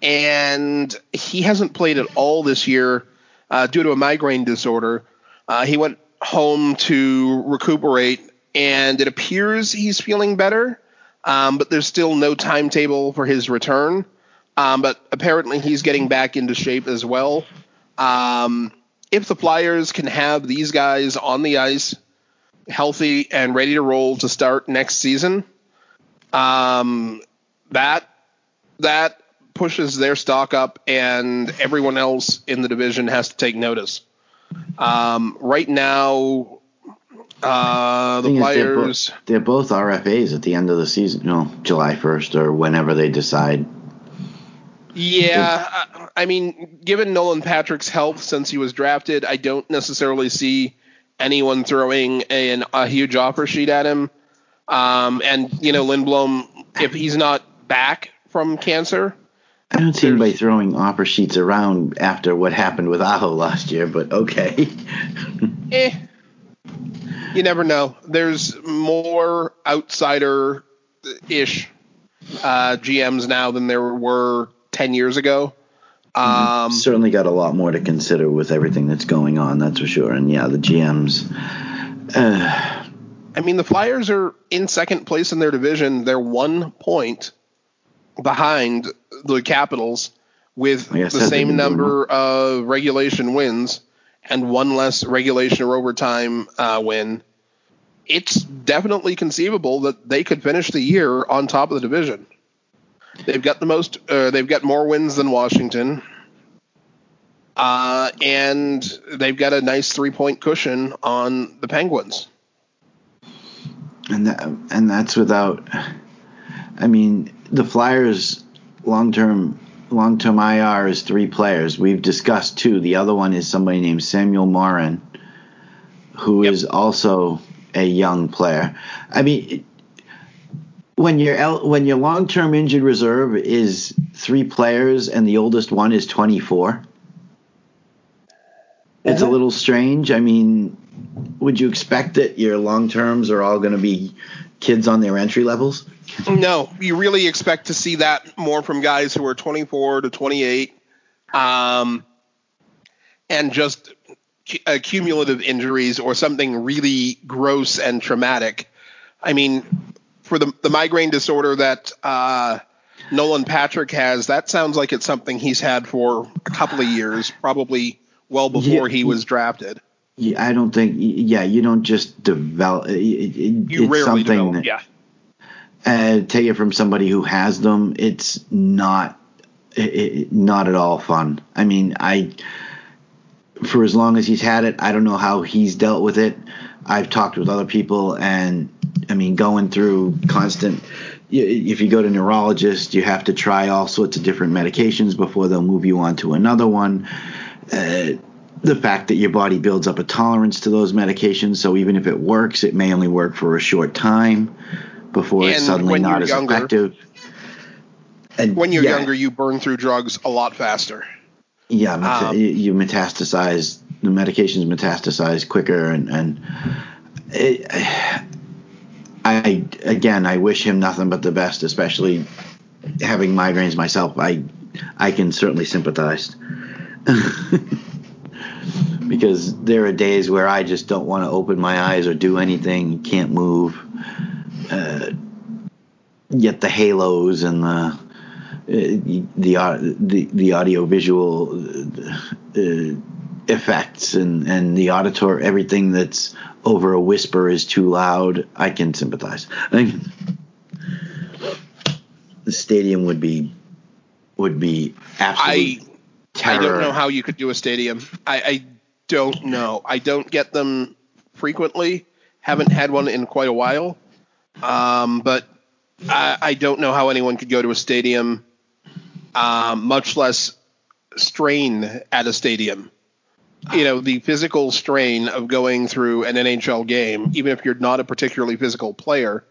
and he hasn't played at all this year uh, due to a migraine disorder. Uh, he went home to recuperate, and it appears he's feeling better. Um, but there's still no timetable for his return. Um, but apparently he's getting back into shape as well. Um, if the Flyers can have these guys on the ice, healthy and ready to roll to start next season, um, that that pushes their stock up, and everyone else in the division has to take notice. Um, right now, uh, the Flyers. They're, both, they're both RFAs at the end of the season, you know, July 1st or whenever they decide. Yeah, I, I mean, given Nolan Patrick's health since he was drafted, I don't necessarily see anyone throwing an, a huge offer sheet at him. Um, and you know, Lindblom, if he's not back from cancer, I don't see anybody throwing offer sheets around after what happened with Aho last year, but okay. [LAUGHS] eh, you never know. There's more outsider ish uh, GMs now than there were 10 years ago. Um, Certainly got a lot more to consider with everything that's going on, that's for sure. And yeah, the GMs. Uh, I mean, the Flyers are in second place in their division. They're one point behind the Capitals with the guess that's a same number of regulation wins and one less regulation or overtime uh, win. It's definitely conceivable that they could finish the year on top of the division. They've got the most. Uh, they've got more wins than Washington, uh, and they've got a nice three-point cushion on the Penguins. and that, and that's without. I mean, the Flyers long term long term IR is three players. We've discussed two. The other one is somebody named Samuel Morin, who is Yep. also a young player. I mean. When your when your long term injured reserve is three players and the oldest one is twenty four, it's a uh-huh. little strange. I mean, would you expect that your long terms are all going to be kids on their entry levels? No, you really expect to see that more from guys who are 24 to 28, um, and just uh, cumulative injuries or something really gross and traumatic. I mean, for the the migraine disorder that uh, Nolan Patrick has, that sounds like it's something he's had for a couple of years, probably well before Yeah. he was drafted. Yeah, I don't think. Yeah, you don't just develop. It, it, You it's rarely something develop, that, yeah. uh, take it from somebody who has them. It's not, it, it, not at all fun. I mean, I, for as long as he's had it, I don't know how he's dealt with it. I've talked with other people, and I mean, going through constant. If you go to neurologist, you have to try all sorts of different medications before they'll move you on to another one. Uh, the fact that your body builds up a tolerance to those medications, so even if it works, it may only work for a short time before it's suddenly not as younger- effective. And When you're yeah, younger, you burn through drugs a lot faster. yeah, meta- um, you- you metastasize the medications metastasize quicker, and and it, I again, I wish him nothing but the best, especially having migraines myself. I I can certainly sympathize. [LAUGHS] because there are days where I just don't want to open my eyes or do anything, can't move. Uh, yet the halos and the uh, the the the audio visual uh, effects and and the auditor everything that's over a whisper is too loud. I can sympathize. I, the stadium would be would be absolute I terror. I don't know how you could do a stadium. I, I don't know. I don't get them frequently. Haven't had one in quite a while. Um, but I, I don't know how anyone could go to a stadium, um, much less strain at a stadium. You know, the physical strain of going through an NHL game, even if you're not a particularly physical player,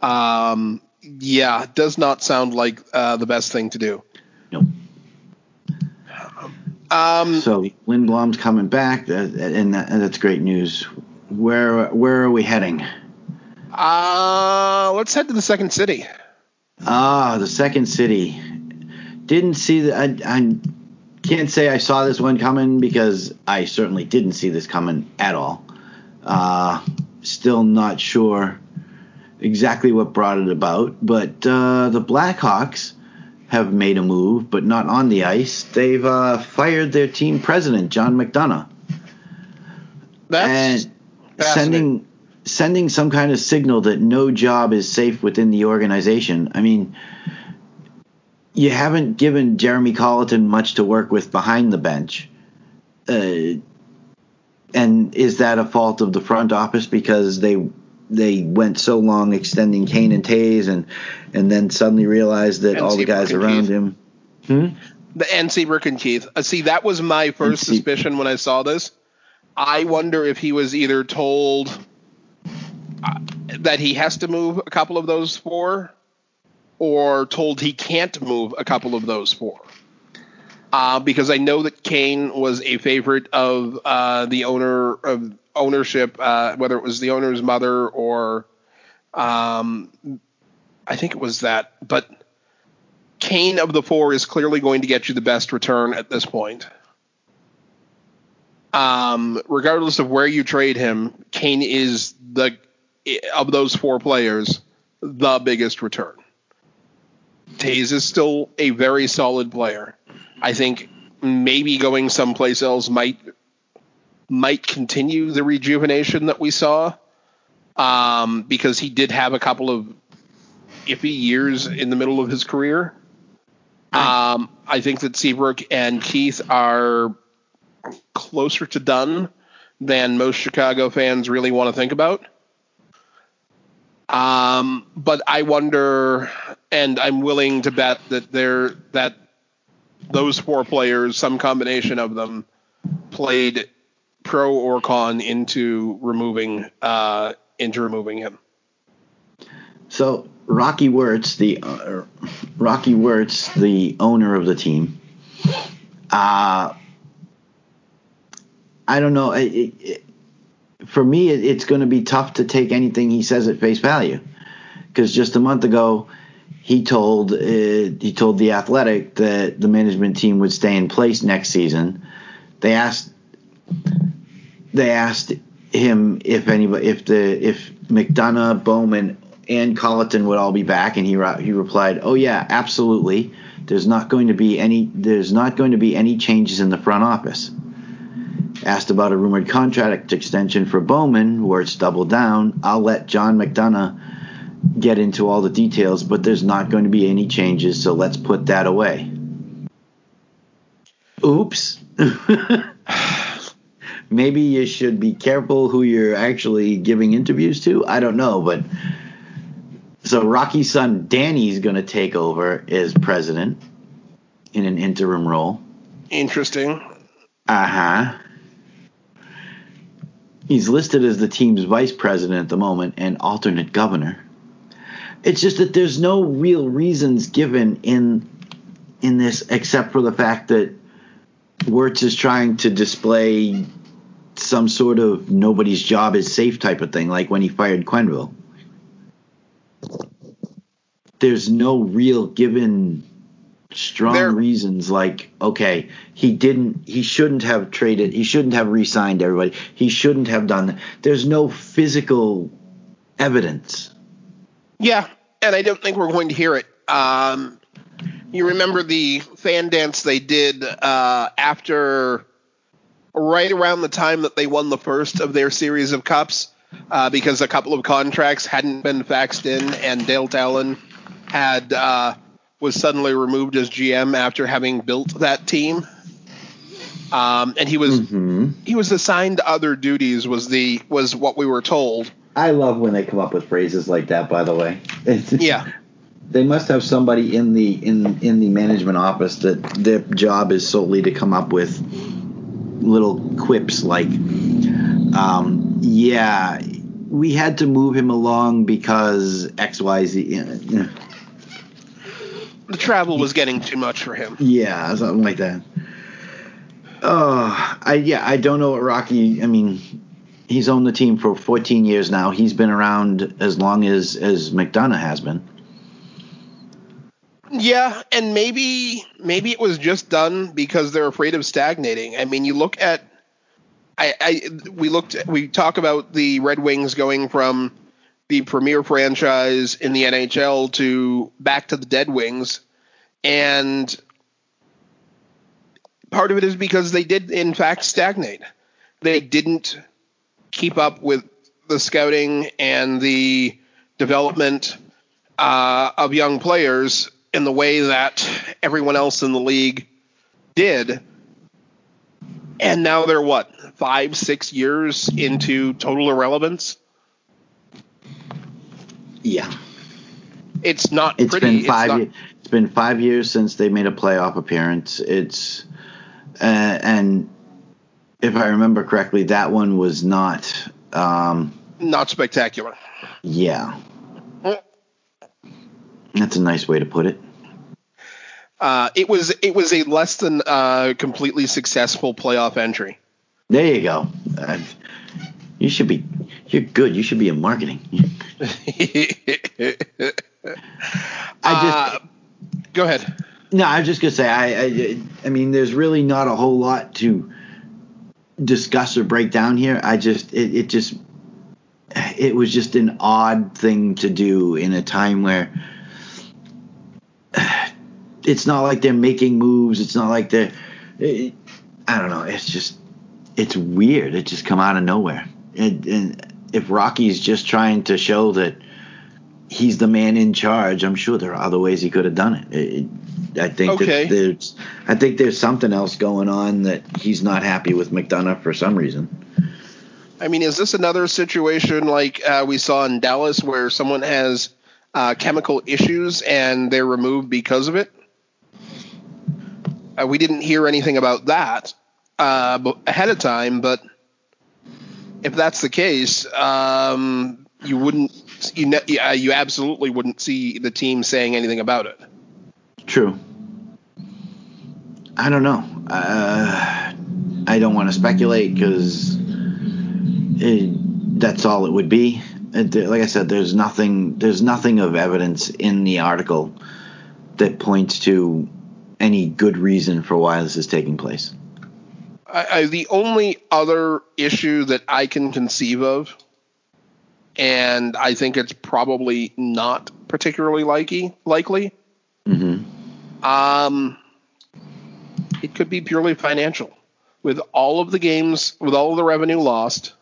um, yeah, does not sound like uh, the best thing to do. Nope. Um, So Lindblom's coming back, and, that's great news Where where are we heading? Uh, let's head to the second city. Ah, the second city. Didn't see the. I, I can't say I saw this one coming because I certainly didn't see this coming at all. Uh, still not sure exactly what brought it about, but uh, the Blackhawks have made a move, but not on the ice. They've uh, fired their team president, John McDonough. That's and sending sending some kind of signal that no job is safe within the organization. I mean, you haven't given Jeremy Colliton much to work with behind the bench. Uh, and is that a fault of the front office because they they went so long extending Kane and Toews and and then suddenly realized that And all the guys around Keith. him. Hmm? the NC Brick and Keith. Uh, see, that was my first See- suspicion when I saw this. I wonder if he was either told uh, that he has to move a couple of those four, or told he can't move a couple of those four. Uh, because I know that Kane was a favorite of uh, the owner of ownership, uh, whether it was the owner's mother or um, I think it was that, but. Kane of the four is clearly going to get you the best return at this point. Um, regardless of where you trade him, Kane is the of those four players the biggest return. Toews is still a very solid player. I think maybe going someplace else might might continue the rejuvenation that we saw um, because he did have a couple of iffy years in the middle of his career. Um, I think that Seabrook and Keith are closer to done than most Chicago fans really want to think about. Um, but I wonder, and I'm willing to bet that they're that those four players, some combination of them, played pro or con into removing uh, into removing him. So Rocky Wirtz, the uh, Rocky Wirtz, the owner of the team. Uh, I don't know. It, it, for me, it, it's going to be tough to take anything he says at face value, because just a month ago, he told uh, he told the Athletic that the management team would stay in place next season. They asked they asked him if anybody if the if McDonough, Bowman, and Colliton would all be back, and he he replied, "Oh yeah, absolutely. There's not going to be any there's not going to be any changes in the front office." Asked about a rumored contract extension for Bowman, where it's doubled down. I'll let John McDonough get into all the details, but there's not going to be any changes, so let's put that away. Oops. [LAUGHS] Maybe you should be careful who you're actually giving interviews to. I don't know, but so Rocky's son Danny's going to take over as president in an interim role. Interesting. Uh huh. He's listed as the team's vice president at the moment and alternate governor. It's just that there's no real reasons given in in this except for the fact that Wirtz is trying to display some sort of nobody's job is safe type of thing, like when he fired Quenneville. There's no real given strong There- reasons like okay he didn't he shouldn't have traded he shouldn't have re-signed everybody. He shouldn't have done that. There's no physical evidence Yeah, and I don't think we're going to hear it. Um, you remember the fan dance they did uh, after, right around the time that they won the first of their series of cups, uh, because a couple of contracts hadn't been faxed in, and Dale Tallon had uh, was suddenly removed as GM after having built that team. Um, and he was he was assigned other duties. Was the was what we were told. I love when they come up with phrases like that by the way [LAUGHS] Yeah. they must have somebody in the in in the management office that their job is solely to come up with little quips like um, yeah we had to move him along because xyz yeah, The travel was getting too much for him. yeah something like that oh i yeah i don't know what rocky i mean he's owned the team for 14 years now. He's been around as long as as McDonough has been. Yeah, and maybe maybe it was just done because they're afraid of stagnating. I mean, you look at I, I we looked we talk about the Red Wings going from the premier franchise in the NHL to back to the Dead Wings, and part of it is because they did in fact stagnate. They didn't keep up with the scouting and the development uh, of young players in the way that everyone else in the league did. And now they're what, five, six years into total irrelevance? Yeah. It's not It's pretty. been five. It's, not, ye- it's been five years since they made a playoff appearance. It's uh, and if I remember correctly, that one was not. Um, not spectacular. yeah, that's a nice way to put it. Uh, it was it was a less than uh, completely successful playoff entry. There you go. Uh, you should be. You're good. You should be in marketing. [LAUGHS] I just. Uh, go ahead. No, I was just gonna say I, I I mean there's really not a whole lot to discuss or break down here. I just it, it just it was just an odd thing to do in a time where it's not like they're making moves. It's not like they're it, I don't know. It's just it's weird. It just come out of nowhere. And, and if Rocky's just trying to show that he's the man in charge, I'm sure there are other ways he could have done it. it I think Okay. that there's I think there's something else going on that he's not happy with McDonough for some reason. I mean, is this another situation like uh, we saw in Dallas where someone has uh, chemical issues and they're removed because of it? Uh, we didn't hear anything about that uh, ahead of time, but if that's the case, um, you wouldn't, you, ne- uh, you absolutely wouldn't see the team saying anything about it. True. I don't know. Uh, I don't want to speculate because that's all it would be. Like I said, there's nothing. There's nothing of evidence in the article that points to any good reason for why this is taking place. I, I, the only other issue that I can conceive of, and I think it's probably not particularly likely, likely. Um, it could be purely financial. With all of the games, with all of the revenue lost,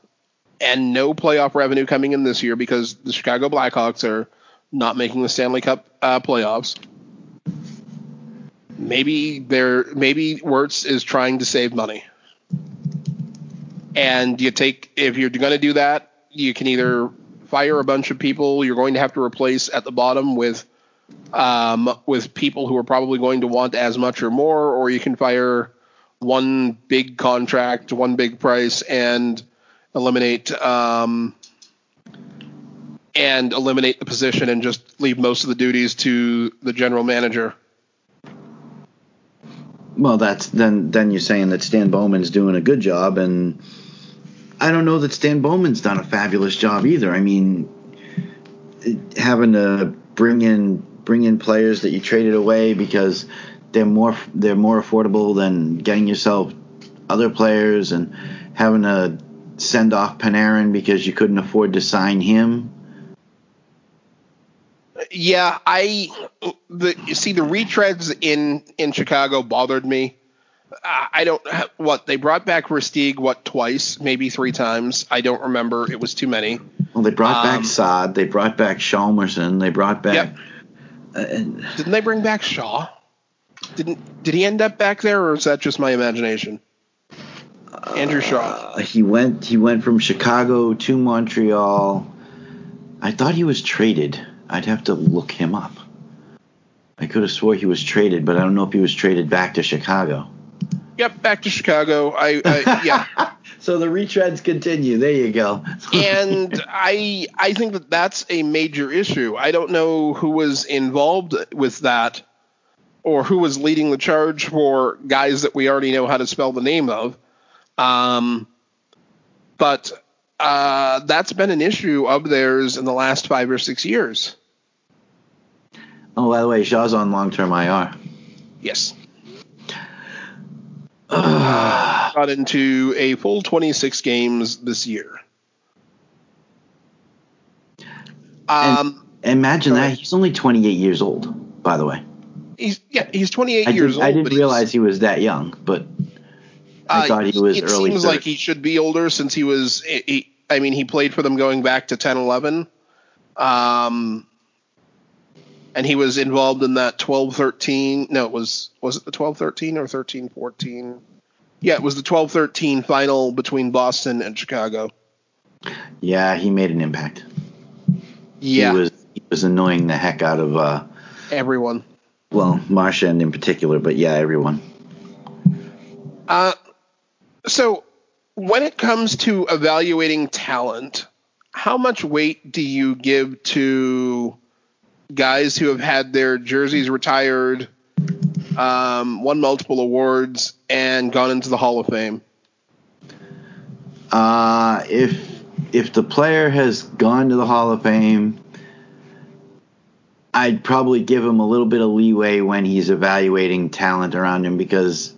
and no playoff revenue coming in this year because the Chicago Blackhawks are not making the Stanley Cup uh, playoffs. Maybe they're maybe Wirtz is trying to save money, and you take if you're going to do that, you can either fire a bunch of people you're going to have to replace at the bottom with um, with people who are probably going to want as much or more, or you can fire one big contract, one big price, and eliminate um, and eliminate the position and just leave most of the duties to the general manager. Well, that's then. Then you're saying that Stan Bowman's doing a good job, and I don't know that Stan Bowman's done a fabulous job either. I mean, having to bring in bring in players that you traded away because they're more they're more affordable than getting yourself other players, and having to send off Panarin because you couldn't afford to sign him. Yeah, I the you see the retreads in in Chicago bothered me. I don't what they brought back Ristig what twice, maybe three times. I don't remember. It was too many. Well, they brought Um, back Saad, they brought back Chalmerson, they brought back. Yep. Uh, and Didn't they bring back Shaw? Didn't did he end up back there, or is that just my imagination? Andrew Shaw. Uh, he went he went from Chicago to Montreal. I thought he was traded. I'd have to look him up. I could have swore he was traded, but I don't know if he was traded back to Chicago. Yep, back to Chicago. I, I yeah. [LAUGHS] so the retreads continue. There you go. [LAUGHS] and I I think that that's a major issue. I don't know who was involved with that or who was leading the charge for guys that we already know how to spell the name of. Um, but uh, that's been an issue of theirs in the last five or six years. Oh, by the way, Shaw's on long term IR. Yes. Got into a full 26 games this year. Um, Imagine that. He's only 28 years old, by the way. he's yeah, he's 28 I, years did, old. I didn't realize he was that young, but I uh, thought he was It early seems 30s. like he should be older since he was. He- I mean, he played for them going back to 10, 11. Um, and he was involved in that 12, 13. No, it was was it the 12, 13 or 13, 14? Yeah, it was the 12, 13 final between Boston and Chicago. yeah, he made an impact. Yeah, He was he was annoying the heck out of uh, everyone. well, Marchand in particular, but yeah, everyone. Uh, so when it comes to evaluating talent, how much weight do you give to guys who have had their jerseys retired, um, won multiple awards, and gone into the Hall of Fame? Uh, if if the player has gone to the Hall of Fame, I'd probably give him a little bit of leeway when he's evaluating talent around him because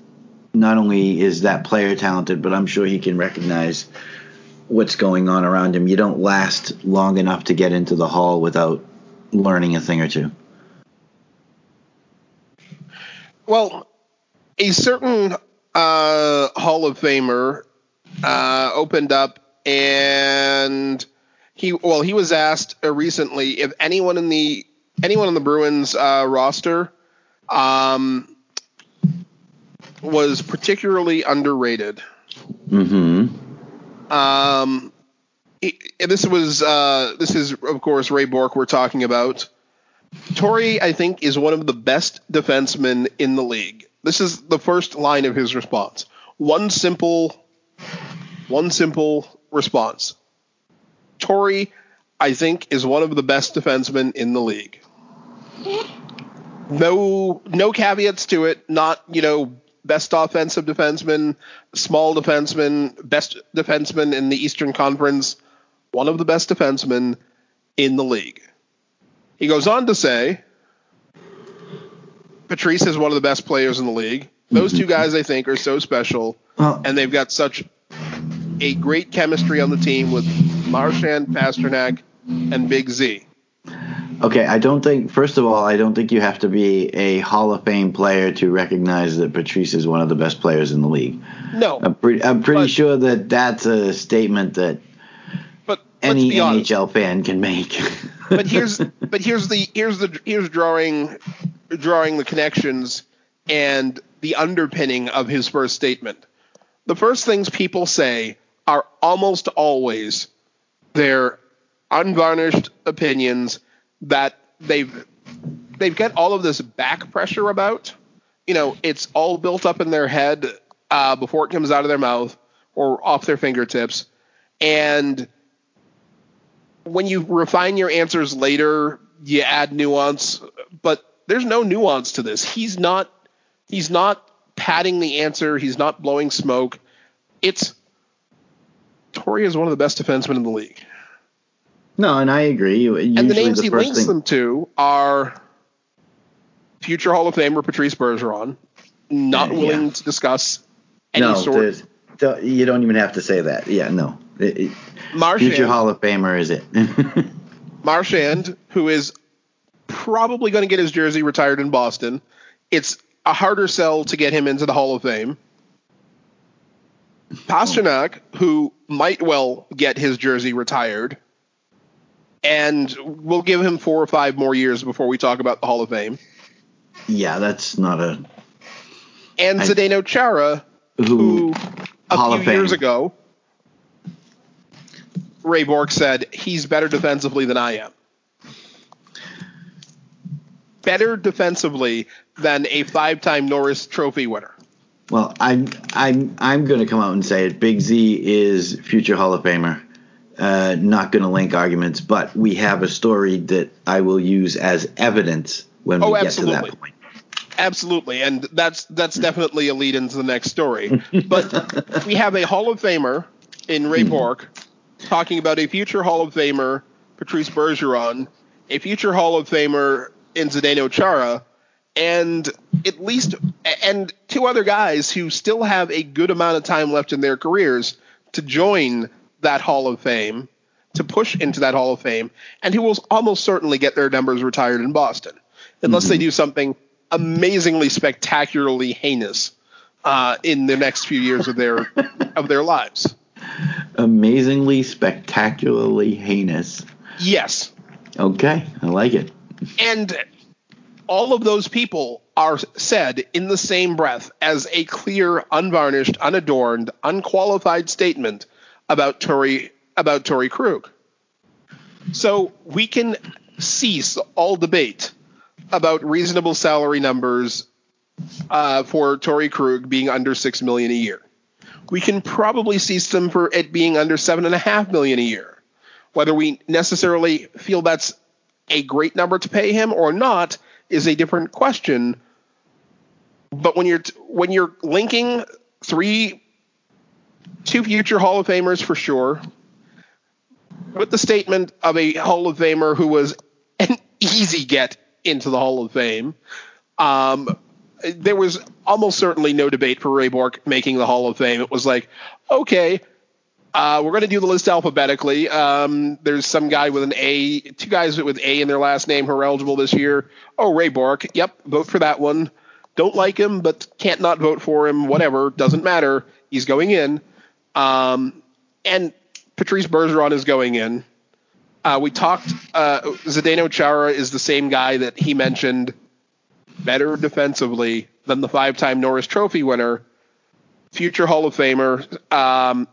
not only is that player talented, but I'm sure he can recognize what's going on around him. You don't last long enough to get into the hall without learning a thing or two. Well, a certain uh, Hall of Famer uh, opened up, and he well he was asked uh, recently if anyone in the anyone on the Bruins uh, roster um, was particularly underrated. Mm-hmm. Um, he- this was uh, this is of course Ray Bourque we're talking about. Torey, I think, is one of the best defensemen in the league. This is the first line of his response. One simple, one simple response. Torey, I think, is one of the best defensemen in the league. No, no caveats to it. Not you know best offensive defenseman, small defenseman, best defenseman in the Eastern Conference. One of the best defensemen in the league. He goes on to say, Patrice is one of the best players in the league. Those two mm-hmm. guys, I think, are so special, Well, and they've got such a great chemistry on the team with Marchand, Pastrnak, and Big Z. Okay, I don't think. First of all, I don't think you have to be a Hall of Fame player to recognize that Patrice is one of the best players in the league. No, I'm pretty. I'm pretty But- sure that that's a statement that but any. NHL fan can make. [LAUGHS] but here's but here's the here's the here's drawing drawing the connections and the underpinning of his first statement. The first things people say are almost always their unvarnished opinions that they've they've got all of this back pressure about. You know, it's all built up in their head uh, before it comes out of their mouth or off their fingertips, and when you refine your answers later, you add nuance, but there's no nuance to this. He's not he's not padding the answer, he's not blowing smoke. It's Torey is one of the best defensemen in the league. no, and I agree. Usually And the names the he links thing, them to are future Hall of Famer Patrice Bergeron, not Yeah, willing yeah. to discuss any no, sort you don't even have to say that. Yeah, no. It- Marchand, future Hall of Famer is it? [LAUGHS] Marchand, who is probably going to get his jersey retired in Boston. It's a harder sell to get him into the Hall of Fame. Pastrnak, who might well get his jersey retired, and we'll give him four or five more years before we talk about the Hall of Fame. yeah, that's not a And I- Zdeno Chara, who. who a Hall few years ago, Ray Bourque said he's better defensively than I am. Better defensively than a five-time Norris Trophy winner. Well, I'm I'm I'm going to come out and say it. Big Z is future Hall of Famer. Uh, not going to link arguments, but we have a story that I will use as evidence when we Oh, get absolutely. to that point. Absolutely, and that's that's definitely a lead into the next story. But [LAUGHS] we have a Hall of Famer in Ray Bourque talking about a future Hall of Famer, Patrice Bergeron, a future Hall of Famer in Zdeno Chara, and at least and two other guys who still have a good amount of time left in their careers to join that Hall of Fame, to push into that Hall of Fame, and who will almost certainly get their numbers retired in Boston, unless they do something amazingly spectacularly heinous uh, in the next few years of their of their lives. Amazingly, spectacularly heinous. Yes, Okay, I like it. and all of those people are said in the same breath as a clear, unvarnished, unadorned, unqualified statement about Torey about Torey Krug. So we can cease all debate about reasonable salary numbers uh, for Torey Krug being under six million a year. We can probably see some for it being under seven and a half million a year. Whether we necessarily feel that's a great number to pay him or not is a different question. But when you're when you're linking three, two future Hall of Famers for sure, with the statement of a Hall of Famer who was an [LAUGHS] easy get into the Hall of Fame, um, there was almost certainly no debate for Ray Bourque making the Hall of Fame. It was like, okay, uh, we're going to do the list alphabetically. Um, there's some guy with an A, two guys with A in their last name who are eligible this year. Oh, Ray Bourque. Yep, vote for that one. Don't like him, but can't not vote for him. Whatever, doesn't matter. He's going in. Um, and Patrice Bergeron is going in. Uh, we talked. Uh, Zdeno Chara is the same guy that he mentioned, better defensively than the five-time Norris Trophy winner, future Hall of Famer. Um,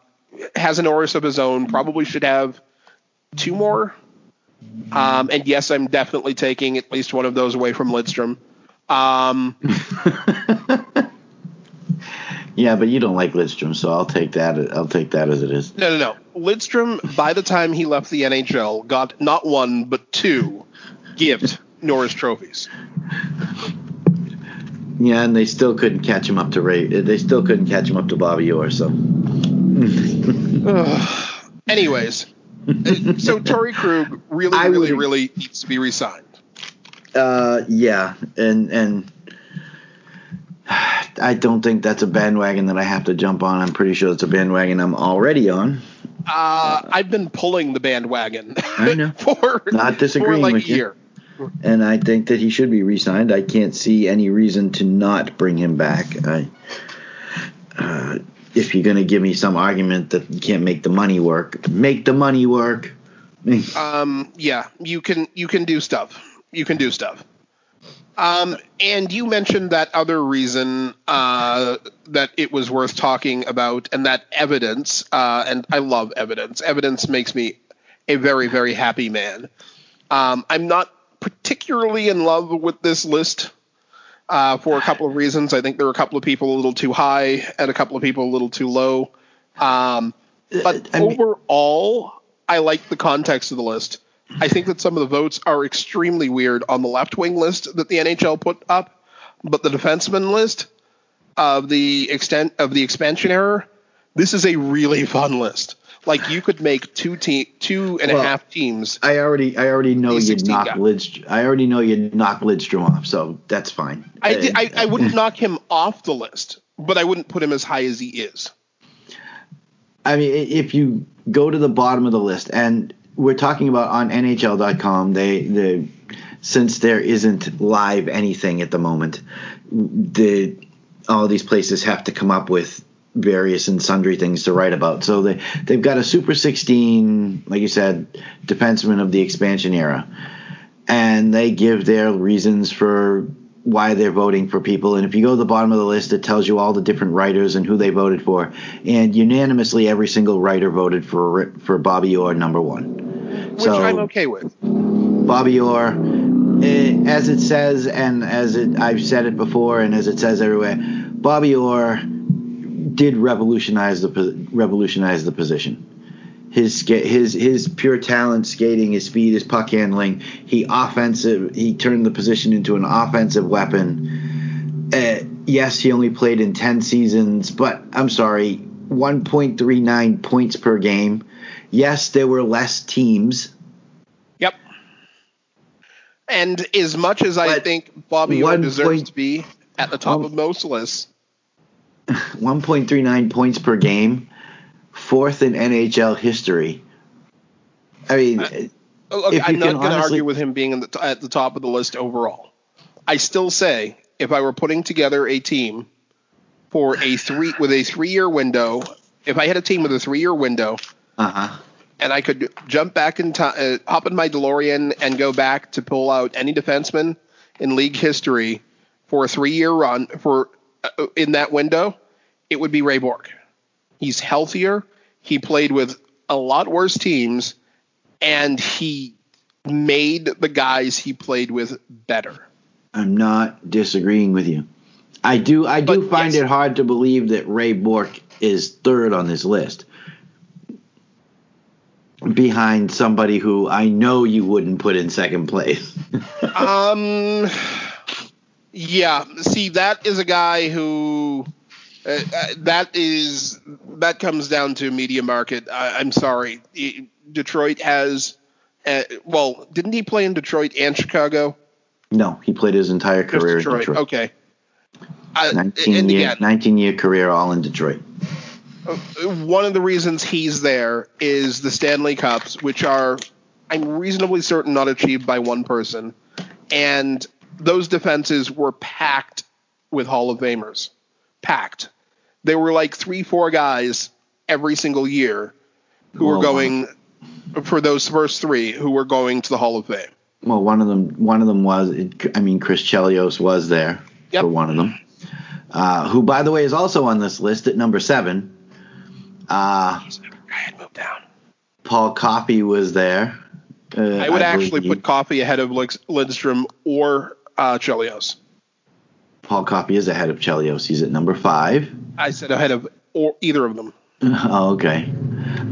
has an Norris of his own. Probably should have two more. Um, and yes, I'm definitely taking at least one of those away from Lidstrom. Um, [LAUGHS] Yeah, but you don't like Lidstrom, so I'll take that. I'll take that as it is. no, no, no. Lidstrom, by the time he left the NHL, got not one but two [LAUGHS] gift Norris trophies. Yeah, and they still couldn't catch him up to Ray. They still couldn't catch him up to Bobby Orr. So Anyways, [LAUGHS] so Torey Krug really, I really, would- really needs to be re-signed. Uh, yeah, and and I don't think that's a bandwagon that I have to jump on. I'm pretty sure it's a bandwagon I'm already on. Uh, I've been pulling the bandwagon I know. [LAUGHS] for Not disagreeing for like with a you. year. And I think that he should be re-signed. I can't see any reason to not bring him back. I, uh, if you're going to give me some argument that you can't make the money work, make the money work. [LAUGHS] Um, yeah, you can you can do stuff. You can do stuff. Um, and you mentioned that other reason uh, that it was worth talking about, and that evidence. Uh, and I love evidence. Evidence makes me a very very happy man. Um, I'm not particularly in love with this list uh, for a couple of reasons. I think there are a couple of people a little too high and a couple of people a little too low. Um, but I mean- overall, I like the context of the list. I think that some of the votes are extremely weird on the left wing list that the NHL put up, but the defenseman list of the extent of the expansion error, this is a really fun list. Like you could make two team, two and a half Well, teams. I already, I already know you'd 16 knock guy. Lidstrom. I already know you'd knock Lidstrom off, so that's fine. I, Uh, di- I, I wouldn't [LAUGHS] knock him off the list, but I wouldn't put him as high as he is. I mean, if you go to the bottom of the list, and we're talking about on NHL.com, they the since there isn't live anything at the moment, the all these places have to come up with various and sundry things to write about. So they they've got a Super 16, like you said, defenseman of the expansion era, and they give their reasons for why they're voting for people. And if you go to the bottom of the list, it tells you all the different writers and who they voted for. And unanimously, every single writer voted for for Bobby Orr number one. Which I'm okay with. Bobby Orr, eh, as it says, and as it, I've said it before, and as it says everywhere, Bobby Orr did revolutionize the revolutionize the position. His his his pure talent, skating, his speed, his puck handling. He offensive. He turned the position into an offensive weapon. Uh, yes, he only played in ten seasons, but I'm sorry. 1.39 points per game. Yes, there were less teams. Yep. And as much as I think Bobby Orr deserves point- to be at the top Oh. of most lists, 1.39 points per game, fourth in NHL history. I mean, Look, If you I'm not going to argue with him being in the t- at the top of the list overall. I still say if I were putting together a team for a three with a three year window, if I had a team with a three year window uh huh. and I could jump back in time, uh, hop in my DeLorean and go back to pull out any defenseman in league history for a three year run for in that window, it would be Ray Bourque. He's healthier. He played with a lot worse teams, and he made the guys he played with better. I'm not disagreeing with you. I do. I do But, find yes. it hard to believe that Ray Bourque is third on this list, behind somebody who I know you wouldn't put in second place. [LAUGHS] Um, yeah. See, that is a guy who. Uh, uh, that is that comes down to media market. I, I'm sorry, Detroit has. Uh, well, didn't he play in Detroit and Chicago? no, he played his entire career in Detroit. Detroit. Okay. Uh, 19, year, again, 19 year career all in Detroit. one of the reasons he's there is the Stanley Cups, which are, I'm reasonably certain, not achieved by one person. And those defenses were packed with Hall of Famers. Packed. There were like three, four guys every single year who were Well, going, for those first three, who were going to the Hall of Fame. Well, one of them, one of them was, I mean, Chris Chelios was there Yep. for one of them, uh, who, by the way, is also on this list at number seven. Uh, I had moved down. Paul Coffey was there. Uh, I would actually believe. put Coffey ahead of Lindstrom or uh, Chelios. Paul Coffey is ahead of Chelios. He's at number five. I said ahead of or either of them. [LAUGHS] Oh, okay.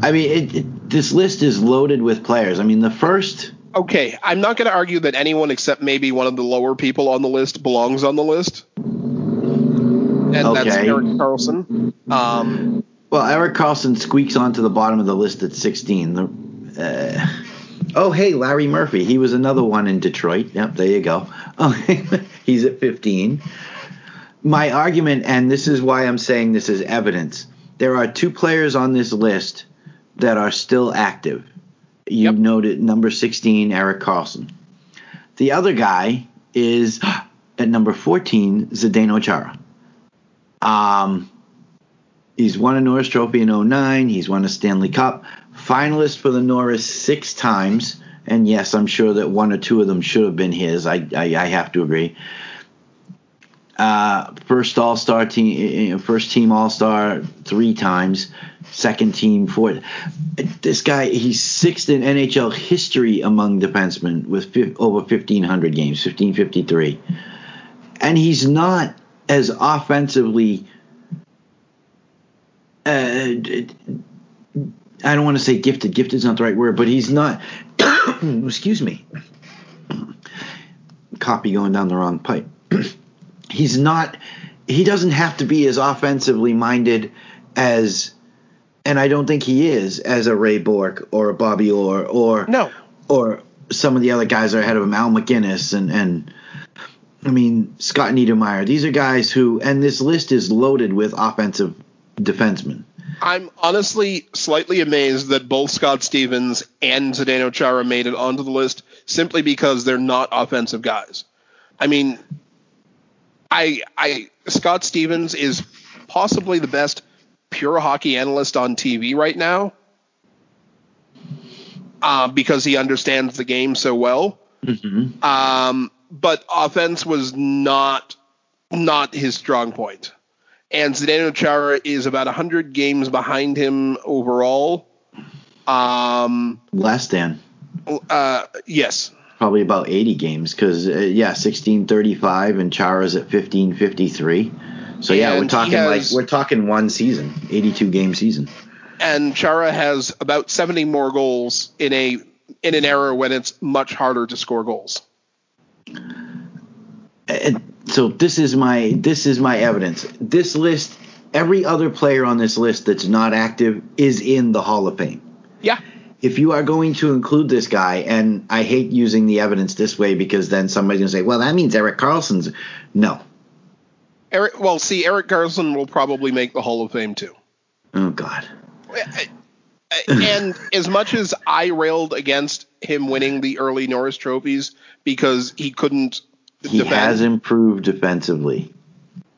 I mean, it, it, this list is loaded with players. I mean, the first. Okay, I'm not going to argue that anyone except maybe one of the lower people on the list belongs on the list. And that's Erik Karlsson. Um, Well, Erik Karlsson squeaks onto the bottom of the list at 16. The, uh, oh, hey, Larry Murphy. He was another one in Detroit. Yep, there you go. Okay, [LAUGHS] he's at 15. My argument, and this is why I'm saying this is evidence, there are two players on this list that are still active. You Yep. noted number 16, Erik Karlsson. The other guy is [GASPS] at number 14, Zdeno Chara. Um, He's won a Norris Trophy in 09. He's won a Stanley Cup. Finalist for the Norris six times. And yes, I'm sure that one or two of them should have been his. I, I, I have to agree. Uh, first All Star team, first team All Star three times. Second team four. This guy, he's sixth in NHL history among defensemen with over 1,500 games, 1,553. And he's not as offensively uh, I don't want to say gifted. Gifted is not the right word, but he's not. [COUGHS] excuse me. Copy going down the wrong pipe. [COUGHS] he's not. He doesn't have to be as offensively minded as, and I don't think he is as a Ray Bourque or a Bobby Orr or no, or some of the other guys are ahead of him, Al MacInnis and and I mean Scott Niedermayer. These are guys who, and this list is loaded with offensive defensemen. I'm honestly slightly amazed that both Scott Stevens and Zdeno Chara made it onto the list simply because they're not offensive guys. I mean, I I Scott Stevens is possibly the best pure hockey analyst on TV right now uh, because he understands the game so well. Um, but offense was not not his strong point. And Zdeno Chara is about 100 games behind him overall. Um, Less than uh, yes. probably about 80 games because uh, yeah, 1635 and Chara's at 1553. So yeah, And we're talking has- like we're talking one season, 82 game season. And Chara has about 70 more goals in a in an era when it's much harder to score goals. And so this is my this is my evidence. This list every other player on this list that's not active is in the Hall of Fame. Yeah. If you are going to include this guy, and I hate using the evidence this way because then somebody's going to say, well, that means Erik Karlsson's." No. Eric, well, see, Erik Karlsson will probably make the Hall of Fame too. Oh, God. and as much as I railed against him winning the early Norris trophies because he couldn't He defend, has improved defensively.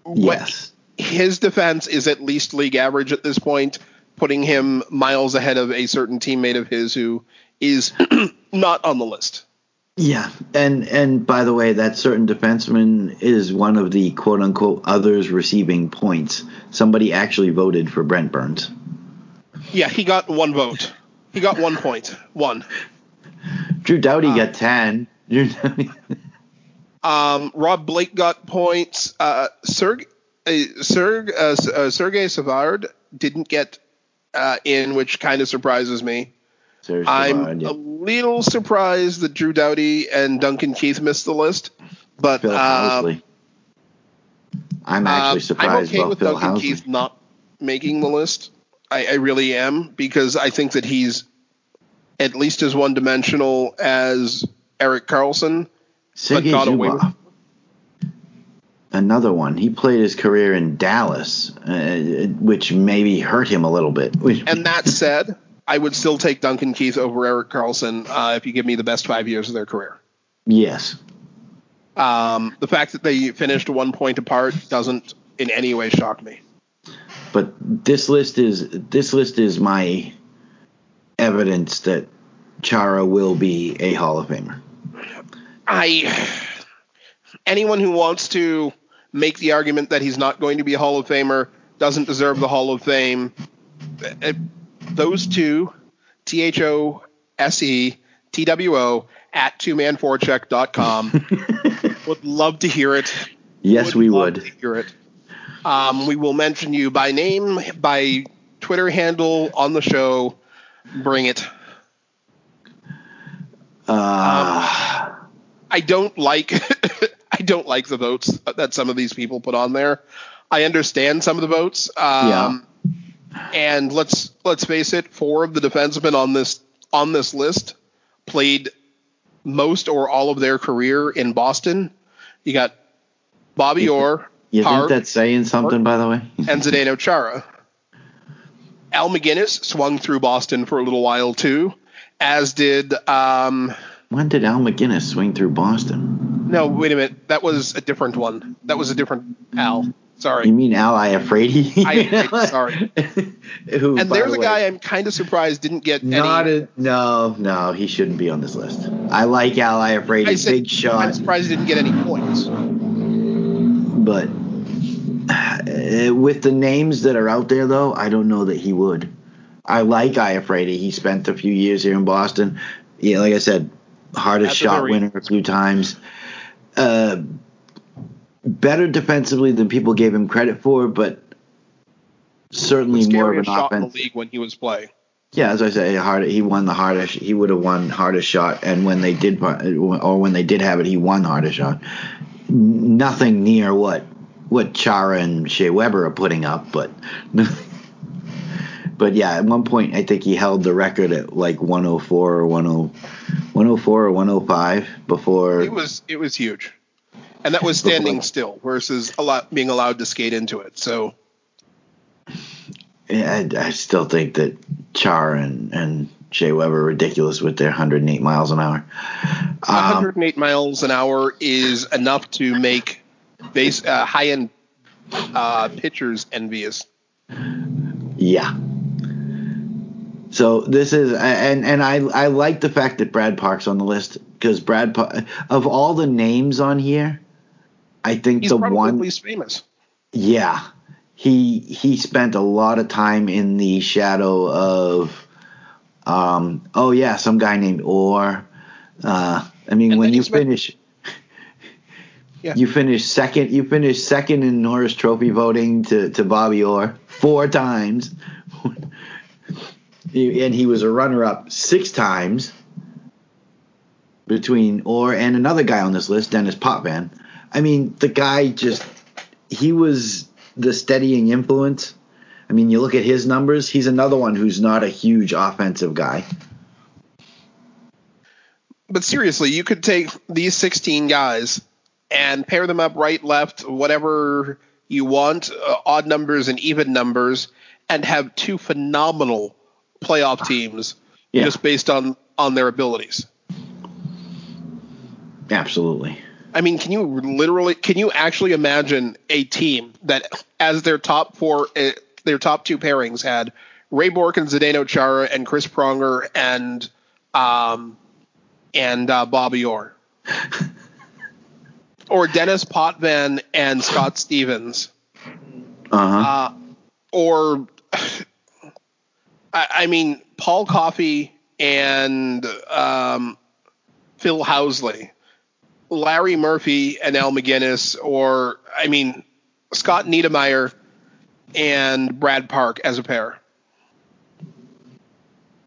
what- Yes. his defense is at least league average at this point, putting him miles ahead of a certain teammate of his who is [CLEARS THROAT] not on the list. Yeah, and and by the way, that certain defenseman is one of the quote unquote others receiving points. Somebody actually voted for Brent Burns. Yeah, he got one vote. He got one point. One. Drew Doughty uh, got ten. Drew Doughty. Um, Rob Blake got points. Uh, Serg, uh, Serg, uh, uh, Savard didn't get uh, in, which kind of surprises me. Serge I'm Savard, yeah. a little surprised that Drew Doughty and Duncan Keith missed the list, but Phil Housley. I'm actually surprised I'm okay about with Phil Duncan Housley. Keith not making the list. I, I really am because I think that he's at least as one dimensional as Erik Karlsson. Sergei Zubov. Another one. He played his career in Dallas, uh, which maybe hurt him a little bit. And that [LAUGHS] said, I would still take Duncan Keith over Erik Karlsson uh, if you give me the best five years of their career. yes, Um, the fact that they finished one point apart doesn't in any way shock me. but this list is this list is my evidence that Chara will be a Hall of Famer. I anyone who wants to make the argument that he's not going to be a Hall of Famer doesn't deserve the Hall of Fame. Uh, Those two, T H O S E T W O at twomanforecheck.com [LAUGHS] would love to hear it. Yes, we love would. hear it. Um, we will mention you by name, by Twitter handle on the show. Bring it. Uh, I don't like [LAUGHS] I don't like the votes that some of these people put on there. I understand some of the votes. Um, And let's let's face it, four of the defensemen on this on this list played most or all of their career in Boston. You got Bobby Orr, you think Harv, that's saying something, by the way? [LAUGHS] and Zdeno Chara. Al MacInnis swung through Boston for a little while too, as did um, When did Al MacInnis swing through Boston? No, wait a minute. That was a different one. That was a different Al. Sorry. You mean Al Iafrate? I- [LAUGHS] sorry. Who, And there's the a guy I'm kind of surprised didn't get Not any. a, no, no, he shouldn't be on this list. I like Al Iafrate, I said, big I'm surprised he didn't get any points. but uh, with the names that are out there, though, I don't know that he would. I like Iafrate. He spent a few years here in Boston. Yeah, like I said, hardest shot winner a few times. Uh, better defensively than people gave him credit for, but certainly more of an shot in offense. the league when he was playing. Yeah, as I say, hard. He won the hardest. He would have won hardest shot, and when they did, or when they did have it, he won hardest shot. Nothing near what what Chara and Shea Weber are putting up, but [LAUGHS] but yeah, at one point I think he held the record at like 104 or 10, 104 or 105 before. It was it was huge, and that was standing still versus a lot being allowed to skate into it. So I, I still think that Char and and Shea Weber are ridiculous with their 108 miles an hour. Um, 108 miles an hour is enough to make base uh, high end uh, pitchers envious. Yeah. So this is and and I I like the fact that Brad Park's on the list because Brad Park of all the names on here, I think He's the one least famous. yeah he he spent a lot of time in the shadow of um oh yeah some guy named Orr. Uh, I mean And when you finish. Yeah. You finished second. You finished second in Norris Trophy voting to, to Bobby Orr four times. And he was a runner up six times between Orr and another guy on this list, Denis Potvin. I mean, the guy just he was the steadying influence. I mean, you look at his numbers. He's another one who's not a huge offensive guy. But seriously, you could take these 16 guys and pair them up right, left, whatever you want, uh, odd numbers and even numbers, and have two phenomenal playoff teams Yeah. just based on on their abilities. Absolutely. I mean, can you literally, can you actually imagine a team that, as their top four, uh, their top two pairings had Ray Bourque and Zdeno Chara and Chris Pronger and, um, and uh, Bobby Orr, [LAUGHS] or Denis Potvin and Scott Stevens, Uh huh. uh, or I, I mean Paul Coffey and um, Phil Housley, Larry Murphy and Al MacInnis, or I mean Scott Niedermayer and Brad Park as a pair.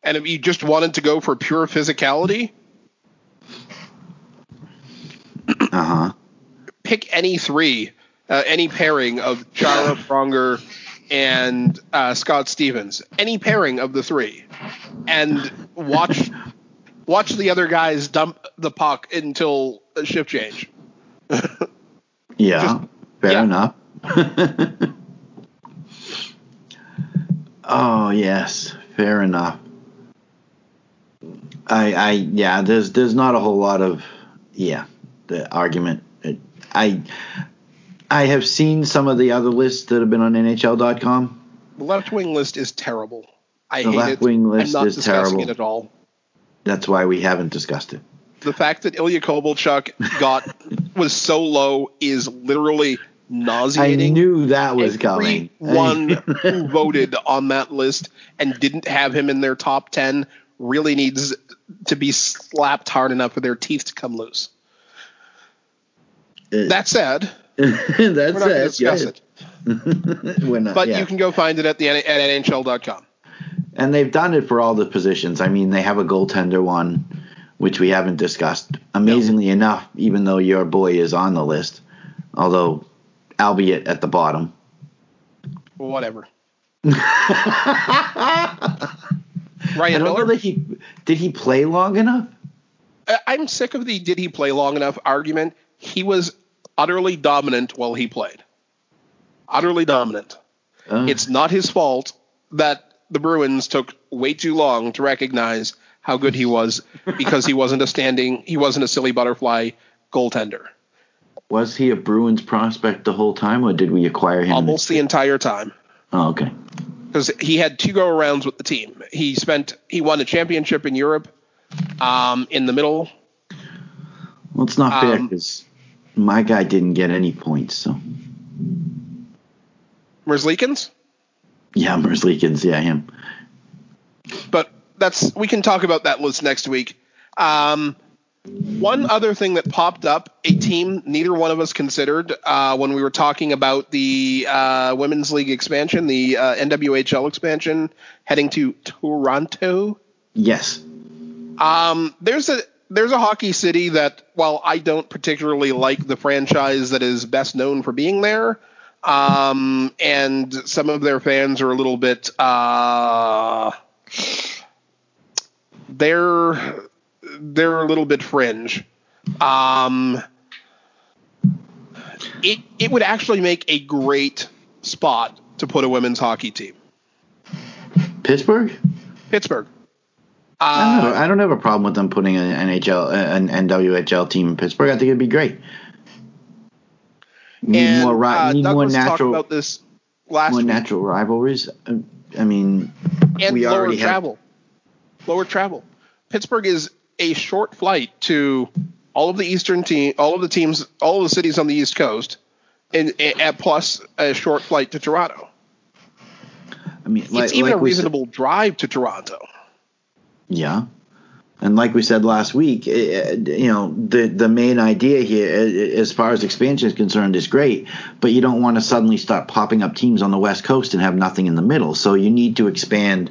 And if you just wanted to go for pure physicality, Uh huh. pick any three, uh, any pairing of Chara Pronger and uh, Scott Stevens, any pairing of the three, and watch watch the other guys dump the puck until a shift change. [LAUGHS] Yeah. Just- fair yeah. enough. [LAUGHS] oh yes, fair enough. I, I, yeah. There's, there's not a whole lot of, yeah, the argument. It, I, I have seen some of the other lists that have been on NHL.com. The left wing list is terrible. I The hate left it. wing list I'm not is discussing terrible. it at all. That's why we haven't discussed it. The fact that Ilya Kovalchuk got [LAUGHS] was so low is literally nauseating. I knew that was coming. Everyone [LAUGHS] who voted on that list and didn't have him in their top 10 really needs to be slapped hard enough for their teeth to come loose. Uh, that said, [LAUGHS] That's we're not going to it. discuss it, [LAUGHS] not, but yeah. you can go find it at the at NHL.com. And they've done it for all the positions. I mean, they have a goaltender one, which we haven't discussed. Amazingly enough, even though your boy is on the list, although albeit at the bottom. Whatever. [LAUGHS] I Ryan Miller. that he did he play long enough. I'm sick of the did he play long enough argument. He was utterly dominant while he played. Utterly dominant. Uh, It's not his fault that the Bruins took way too long to recognize how good he was [LAUGHS] because he wasn't a standing, he wasn't a silly butterfly goaltender was he a Bruins prospect the whole time, or did we acquire him? almost the entire time Oh, okay. because he had two go arounds with the team. He spent he won a championship in Europe um, in the middle. Well, it's not fair Um, because my guy didn't get any points. So Merzlikins, yeah, Merzlikins, yeah, him. but that's we can talk about that list next week. Um, one other thing that popped up, a team neither one of us considered uh, when we were talking about the uh, women's league expansion, the uh, NWHL expansion, heading to Toronto. Yes. Um, there's a there's a hockey city that, while I don't particularly like the franchise that is best known for being there, um, and some of their fans are a little bit uh, they're they're a little bit fringe. Um, it it would actually make a great spot to put a women's hockey team. Pittsburgh. Pittsburgh. I, don't Uh. I don't have a problem with them putting an NHL, an NWHL team in Pittsburgh. I think it'd be great. Need and more, uh, need more Douglas talked natural, about this last more week. natural rivalries. I mean, and we lower already have- travel. Lower travel. Pittsburgh is a short flight to all of the eastern team, all of the teams, all of the cities on the East Coast, and, and plus a short flight to Toronto. I mean, like, it's even like a we said- reasonable drive to Toronto. Yeah. And like we said last week, eh, you know, the the main idea here, eh, as far as expansion is concerned, is great, but you don't want to suddenly start popping up teams on the West Coast and have nothing in the middle. So you need to expand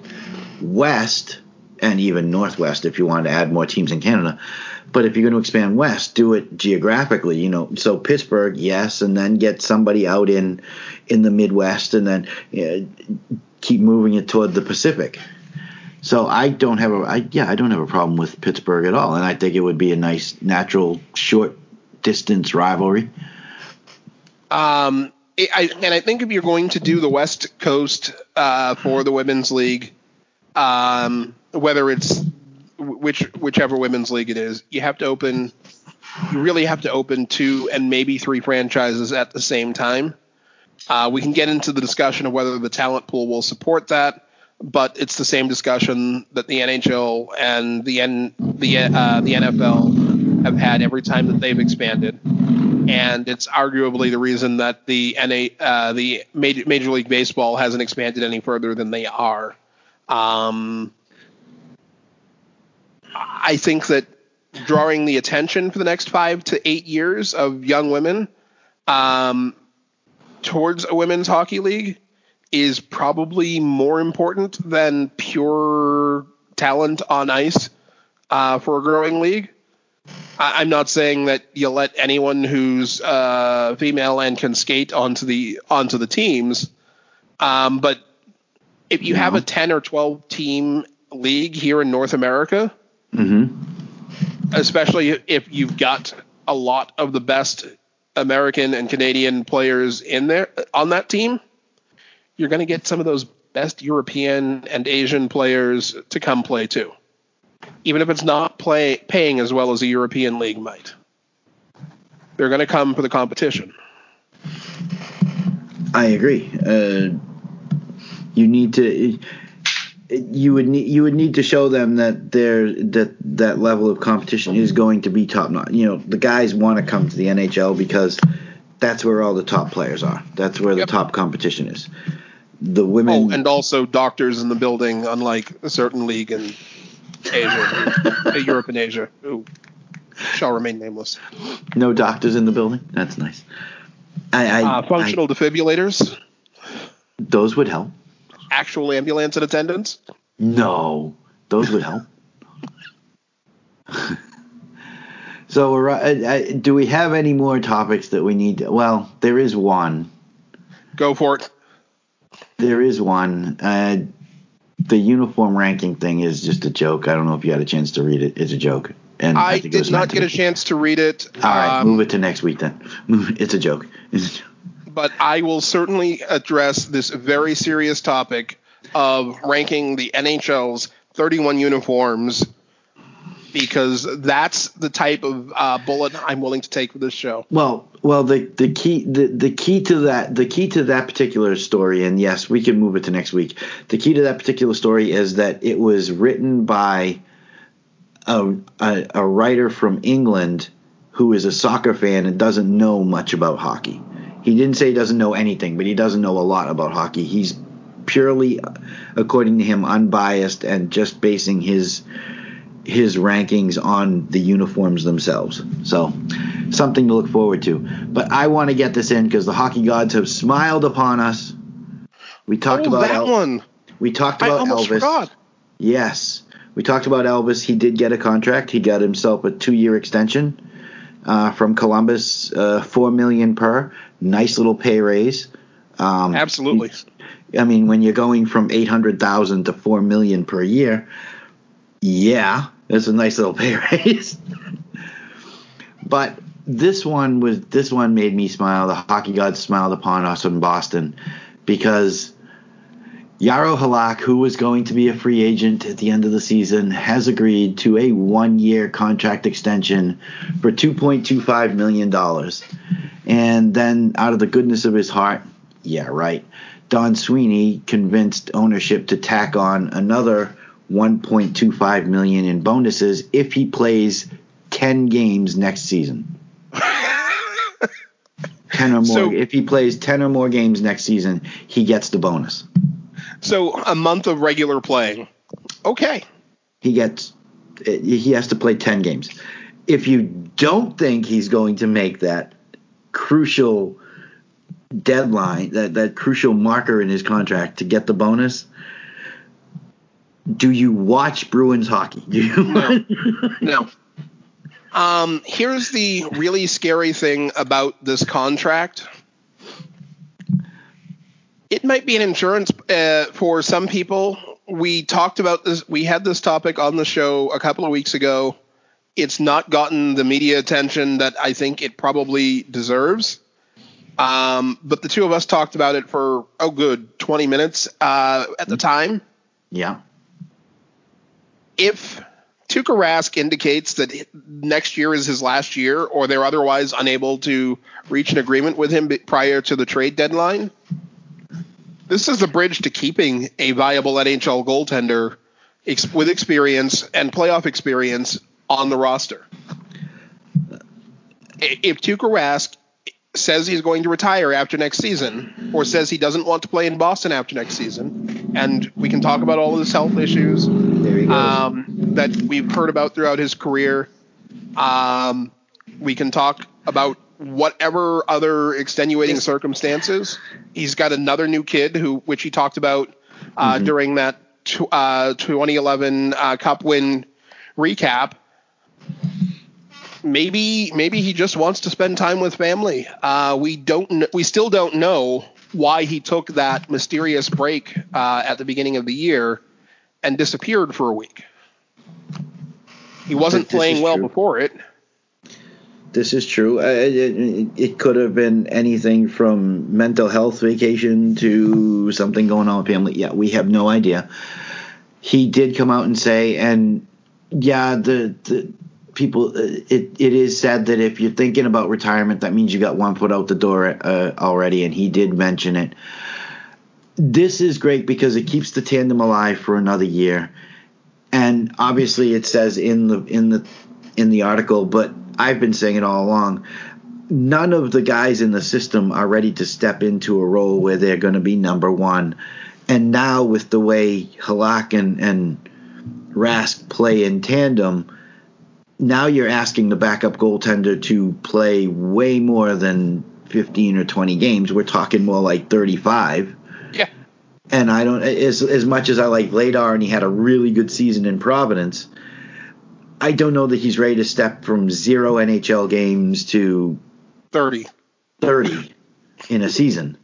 west and even Northwest if you want to add more teams in Canada. But if you're going to expand west, do it geographically. You know, so Pittsburgh, yes, and then get somebody out in in the Midwest, and then you know, keep moving it toward the Pacific. So I don't have a I, yeah I don't have a problem with Pittsburgh at all, and I think it would be a nice natural short distance rivalry. Um, I, and I think if you're going to do the West Coast uh, for the women's league, um, whether it's which whichever women's league it is, you have to open. You really have to open two and maybe three franchises at the same time. Uh, we can get into the discussion of whether the talent pool will support that, but it's the same discussion that the NHL and the N, the uh, the NFL have had every time that they've expanded, and it's arguably the reason that the NA uh, the Major, Major League Baseball hasn't expanded any further than they are. Um, I think that drawing the attention for the next five to eight years of young women um, towards a women's hockey league is probably more important than pure talent on ice uh, for a growing league. I- am not saying that you let anyone who's uh, female and can skate onto the onto the teams, um, but if you have a ten or twelve team league here in North America, Mm-hmm. especially if you've got a lot of the best American and Canadian players in there on that team, you're going to get some of those best European and Asian players to come play too, even if it's not play paying as well as a European league might. They're going to come for the competition. I agree. Uh, you need to you would need you would need to show them that there that that level of competition is going to be top notch. You know, the guys want to come to the NHL because that's where all the top players are. That's where the Yep. top competition is. The women Oh, and also doctors in the building, unlike a certain league in Asia, [LAUGHS] Europe and Asia, who shall remain nameless. no doctors in the building. That's nice. I, I, Uh, functional defibrillators, those would help. actual ambulance in attendance. No, those would help. [LAUGHS] so, uh, do we have any more topics that we need? To, well, there is one. Go for it. There is one. Uh, the uniform ranking thing is just a joke. I don't know if you had a chance to read it. It's a joke. And I, think it was did not get a chance to read it. All right, um, move it to next week then. It's a joke. It's a joke. but I will certainly address this very serious topic of ranking the NHL's 31 uniforms because that's the type of uh, bullet I'm willing to take for this show. Well, well, the the key the, the key to that the key to that particular story, and yes, we can move it to next week. The key to that particular story is that it was written by a a, a writer from England who is a soccer fan and doesn't know much about hockey. He didn't say he doesn't know anything, but he doesn't know a lot about hockey. He's purely, according to him, unbiased and just basing his his rankings on the uniforms themselves. So, something to look forward to. But I want to get this in because the hockey gods have smiled upon us. We talked oh, about that El- one. we talked about Elvis. forgot. Yes, we talked about Elvis. He did get a contract. He got himself a two-year extension uh, from Columbus, uh, four million per. Nice little pay raise. Um, Absolutely. I mean, when you're going from eight hundred thousand to four million per year, yeah, it's a nice little [LAUGHS] pay raise. but this one was this one made me smile. The hockey gods smiled upon us in Boston because Jaro Halak, who was going to be a free agent at the end of the season, has agreed to a one-year contract extension for two point two five million dollars. And then, out of the goodness of his heart, yeah, right. Don Sweeney convinced ownership to tack on another 1.25 million in bonuses if he plays 10 games next season. [LAUGHS] 10 or more. So- if he plays 10 or more games next season, he gets the bonus. So a month of regular playing. Okay. He gets he has to play 10 games. If you don't think he's going to make that crucial deadline, that, that crucial marker in his contract to get the bonus, Do you watch Bruins hockey? Do you No. [LAUGHS] no. Um, here's the really scary thing about this contract. It might be an insurance uh, for some people. We talked about this. We had this topic on the show a couple of weeks ago. It's not gotten the media attention that I think it probably deserves. Um, but the two of us talked about it for oh, good twenty minutes uh, at the time. Yeah. If Tuukka Rask indicates that next year is his last year, or they're otherwise unable to reach an agreement with him prior to the trade deadline, this is a bridge to keeping a viable NHL goaltender with experience and playoff experience on the roster. If Tuukka Rask says he's going to retire after next season, or says he doesn't want to play in Boston after next season, and we can talk about all of his health issues, he um, that we've heard about throughout his career. Um, we can talk about whatever other extenuating circumstances. He's got another new kid who, which he talked about uh, during that tw- uh, 2011 uh, Cup win recap. Maybe, maybe he just wants to spend time with family. Uh, we don't, kn- we still don't know why he took that mysterious break uh, at the beginning of the year and disappeared for a week. He wasn't playing well true. before it. This is true. Uh, it, it, it could have been anything from mental health vacation to something going on with family. Yeah, we have no idea. He did come out and say, and yeah, the the people. uh, It it is said that if you're thinking about retirement, that means you got one foot out the door uh, already. And he did mention it. This is great because it keeps the tandem alive for another year, and obviously it says in the in the in the article, but I've been saying it all along. None of the guys in the system are ready to step into a role where they're going to be number one. And now, with the way Halak and, and Rask play in tandem, now you're asking the backup goaltender to play way more than 15 or 20 games. We're talking more like 35. Yeah. And I don't as as much as I like Vladar and he had a really good season in Providence. I don't know that he's ready to step from zero NHL games to 30. 30 in a season.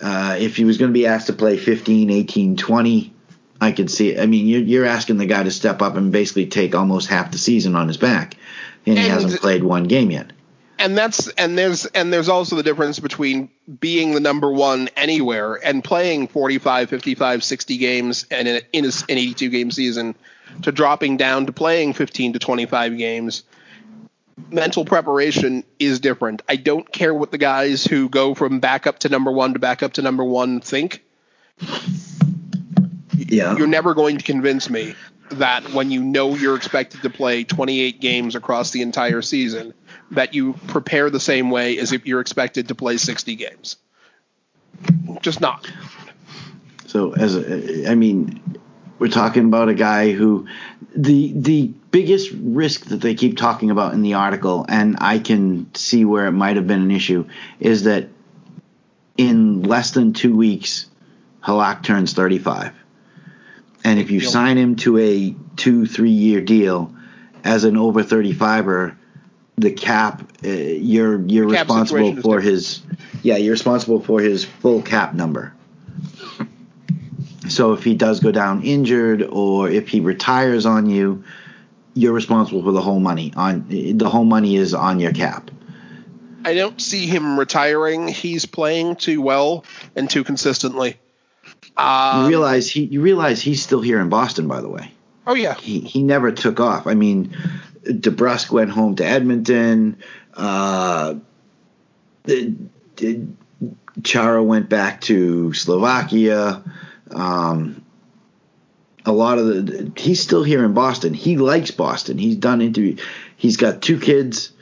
Uh, if he was going to be asked to play 15, 18, 20, I could see it. I mean, you're, you're asking the guy to step up and basically take almost half the season on his back, and he hasn't played one game yet. and that's and there's and there's also the difference between being the number one anywhere and playing 45 55 60 games and in, a, in a, an 82 game season to dropping down to playing 15 to 25 games mental preparation is different i don't care what the guys who go from backup to number one to backup to number one think Yeah. you're never going to convince me that when you know you're expected to play 28 games across the entire season, that you prepare the same way as if you're expected to play 60 games. Just not. So as a, I mean, we're talking about a guy who the the biggest risk that they keep talking about in the article, and I can see where it might have been an issue, is that in less than two weeks, Halak turns thirty five, and if you sign him to a two three year deal as an over thirty fiver, the cap uh, you're you're cap responsible for his yeah you're responsible for his full cap number. So if he does go down injured or if he retires on you, you're responsible for the whole money. On the whole money is on your cap. I don't see him retiring. He's playing too well and too consistently. You Um, realize he you realize he's still here in Boston, by the way. oh yeah, He he never took off. I mean, DeBrusk went home to Edmonton. Uh, the- the- Chara went back to Slovakia. Um, a lot of the he's still here in Boston. He likes Boston. He's done interview. He's got two kids.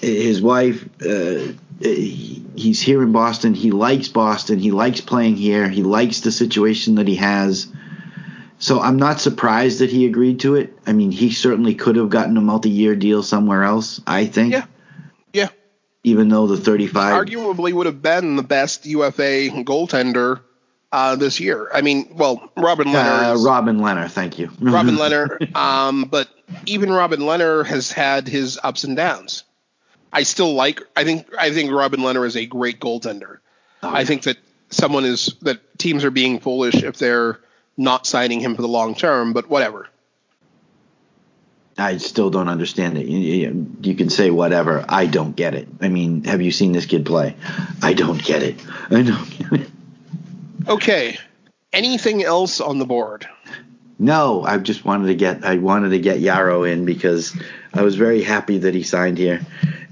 His wife. Uh, he's here in Boston. He likes Boston. He likes playing here. He likes the situation that he has. So I'm not surprised that he agreed to it. I mean, he certainly could have gotten a multi-year deal somewhere else. I think. Yeah. Yeah. Even though the 35. arguably would have been the best UFA goaltender uh, this year. I mean, well, Robin Uh, Lehner, is- Robin Lehner, thank you. Robin [LAUGHS] Lehner, um, but even Robin Lehner has had his ups and downs. I still like. I think. I think Robin Lehner is a great goaltender. Oh, I think that someone is that teams are being foolish if they're not signing him for the long term. But whatever. I still don't understand it. You, you, you can say whatever. I don't get it. I mean, have you seen this kid play? I don't get it. I don't get it. Okay. Anything else on the board? No, I just wanted to get I wanted to get Jaro in because I was very happy that he signed here,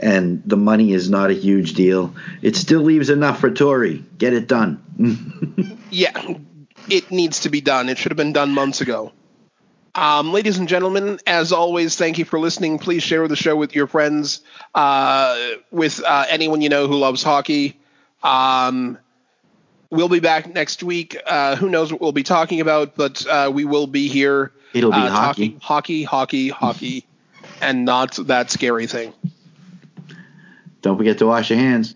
and the money is not a huge deal. It still leaves enough for Torey. Get it done. [LAUGHS] Yeah, it needs to be done. It should have been done months ago. Um, ladies and gentlemen, as always, thank you for listening. Please share the show with your friends, uh, with uh, anyone you know who loves hockey. Um, we'll be back next week. Uh, who knows what we'll be talking about, but uh, we will be here. It'll be uh, hockey. talking hockey, hockey, hockey, and not that scary thing. Don't forget to wash your hands.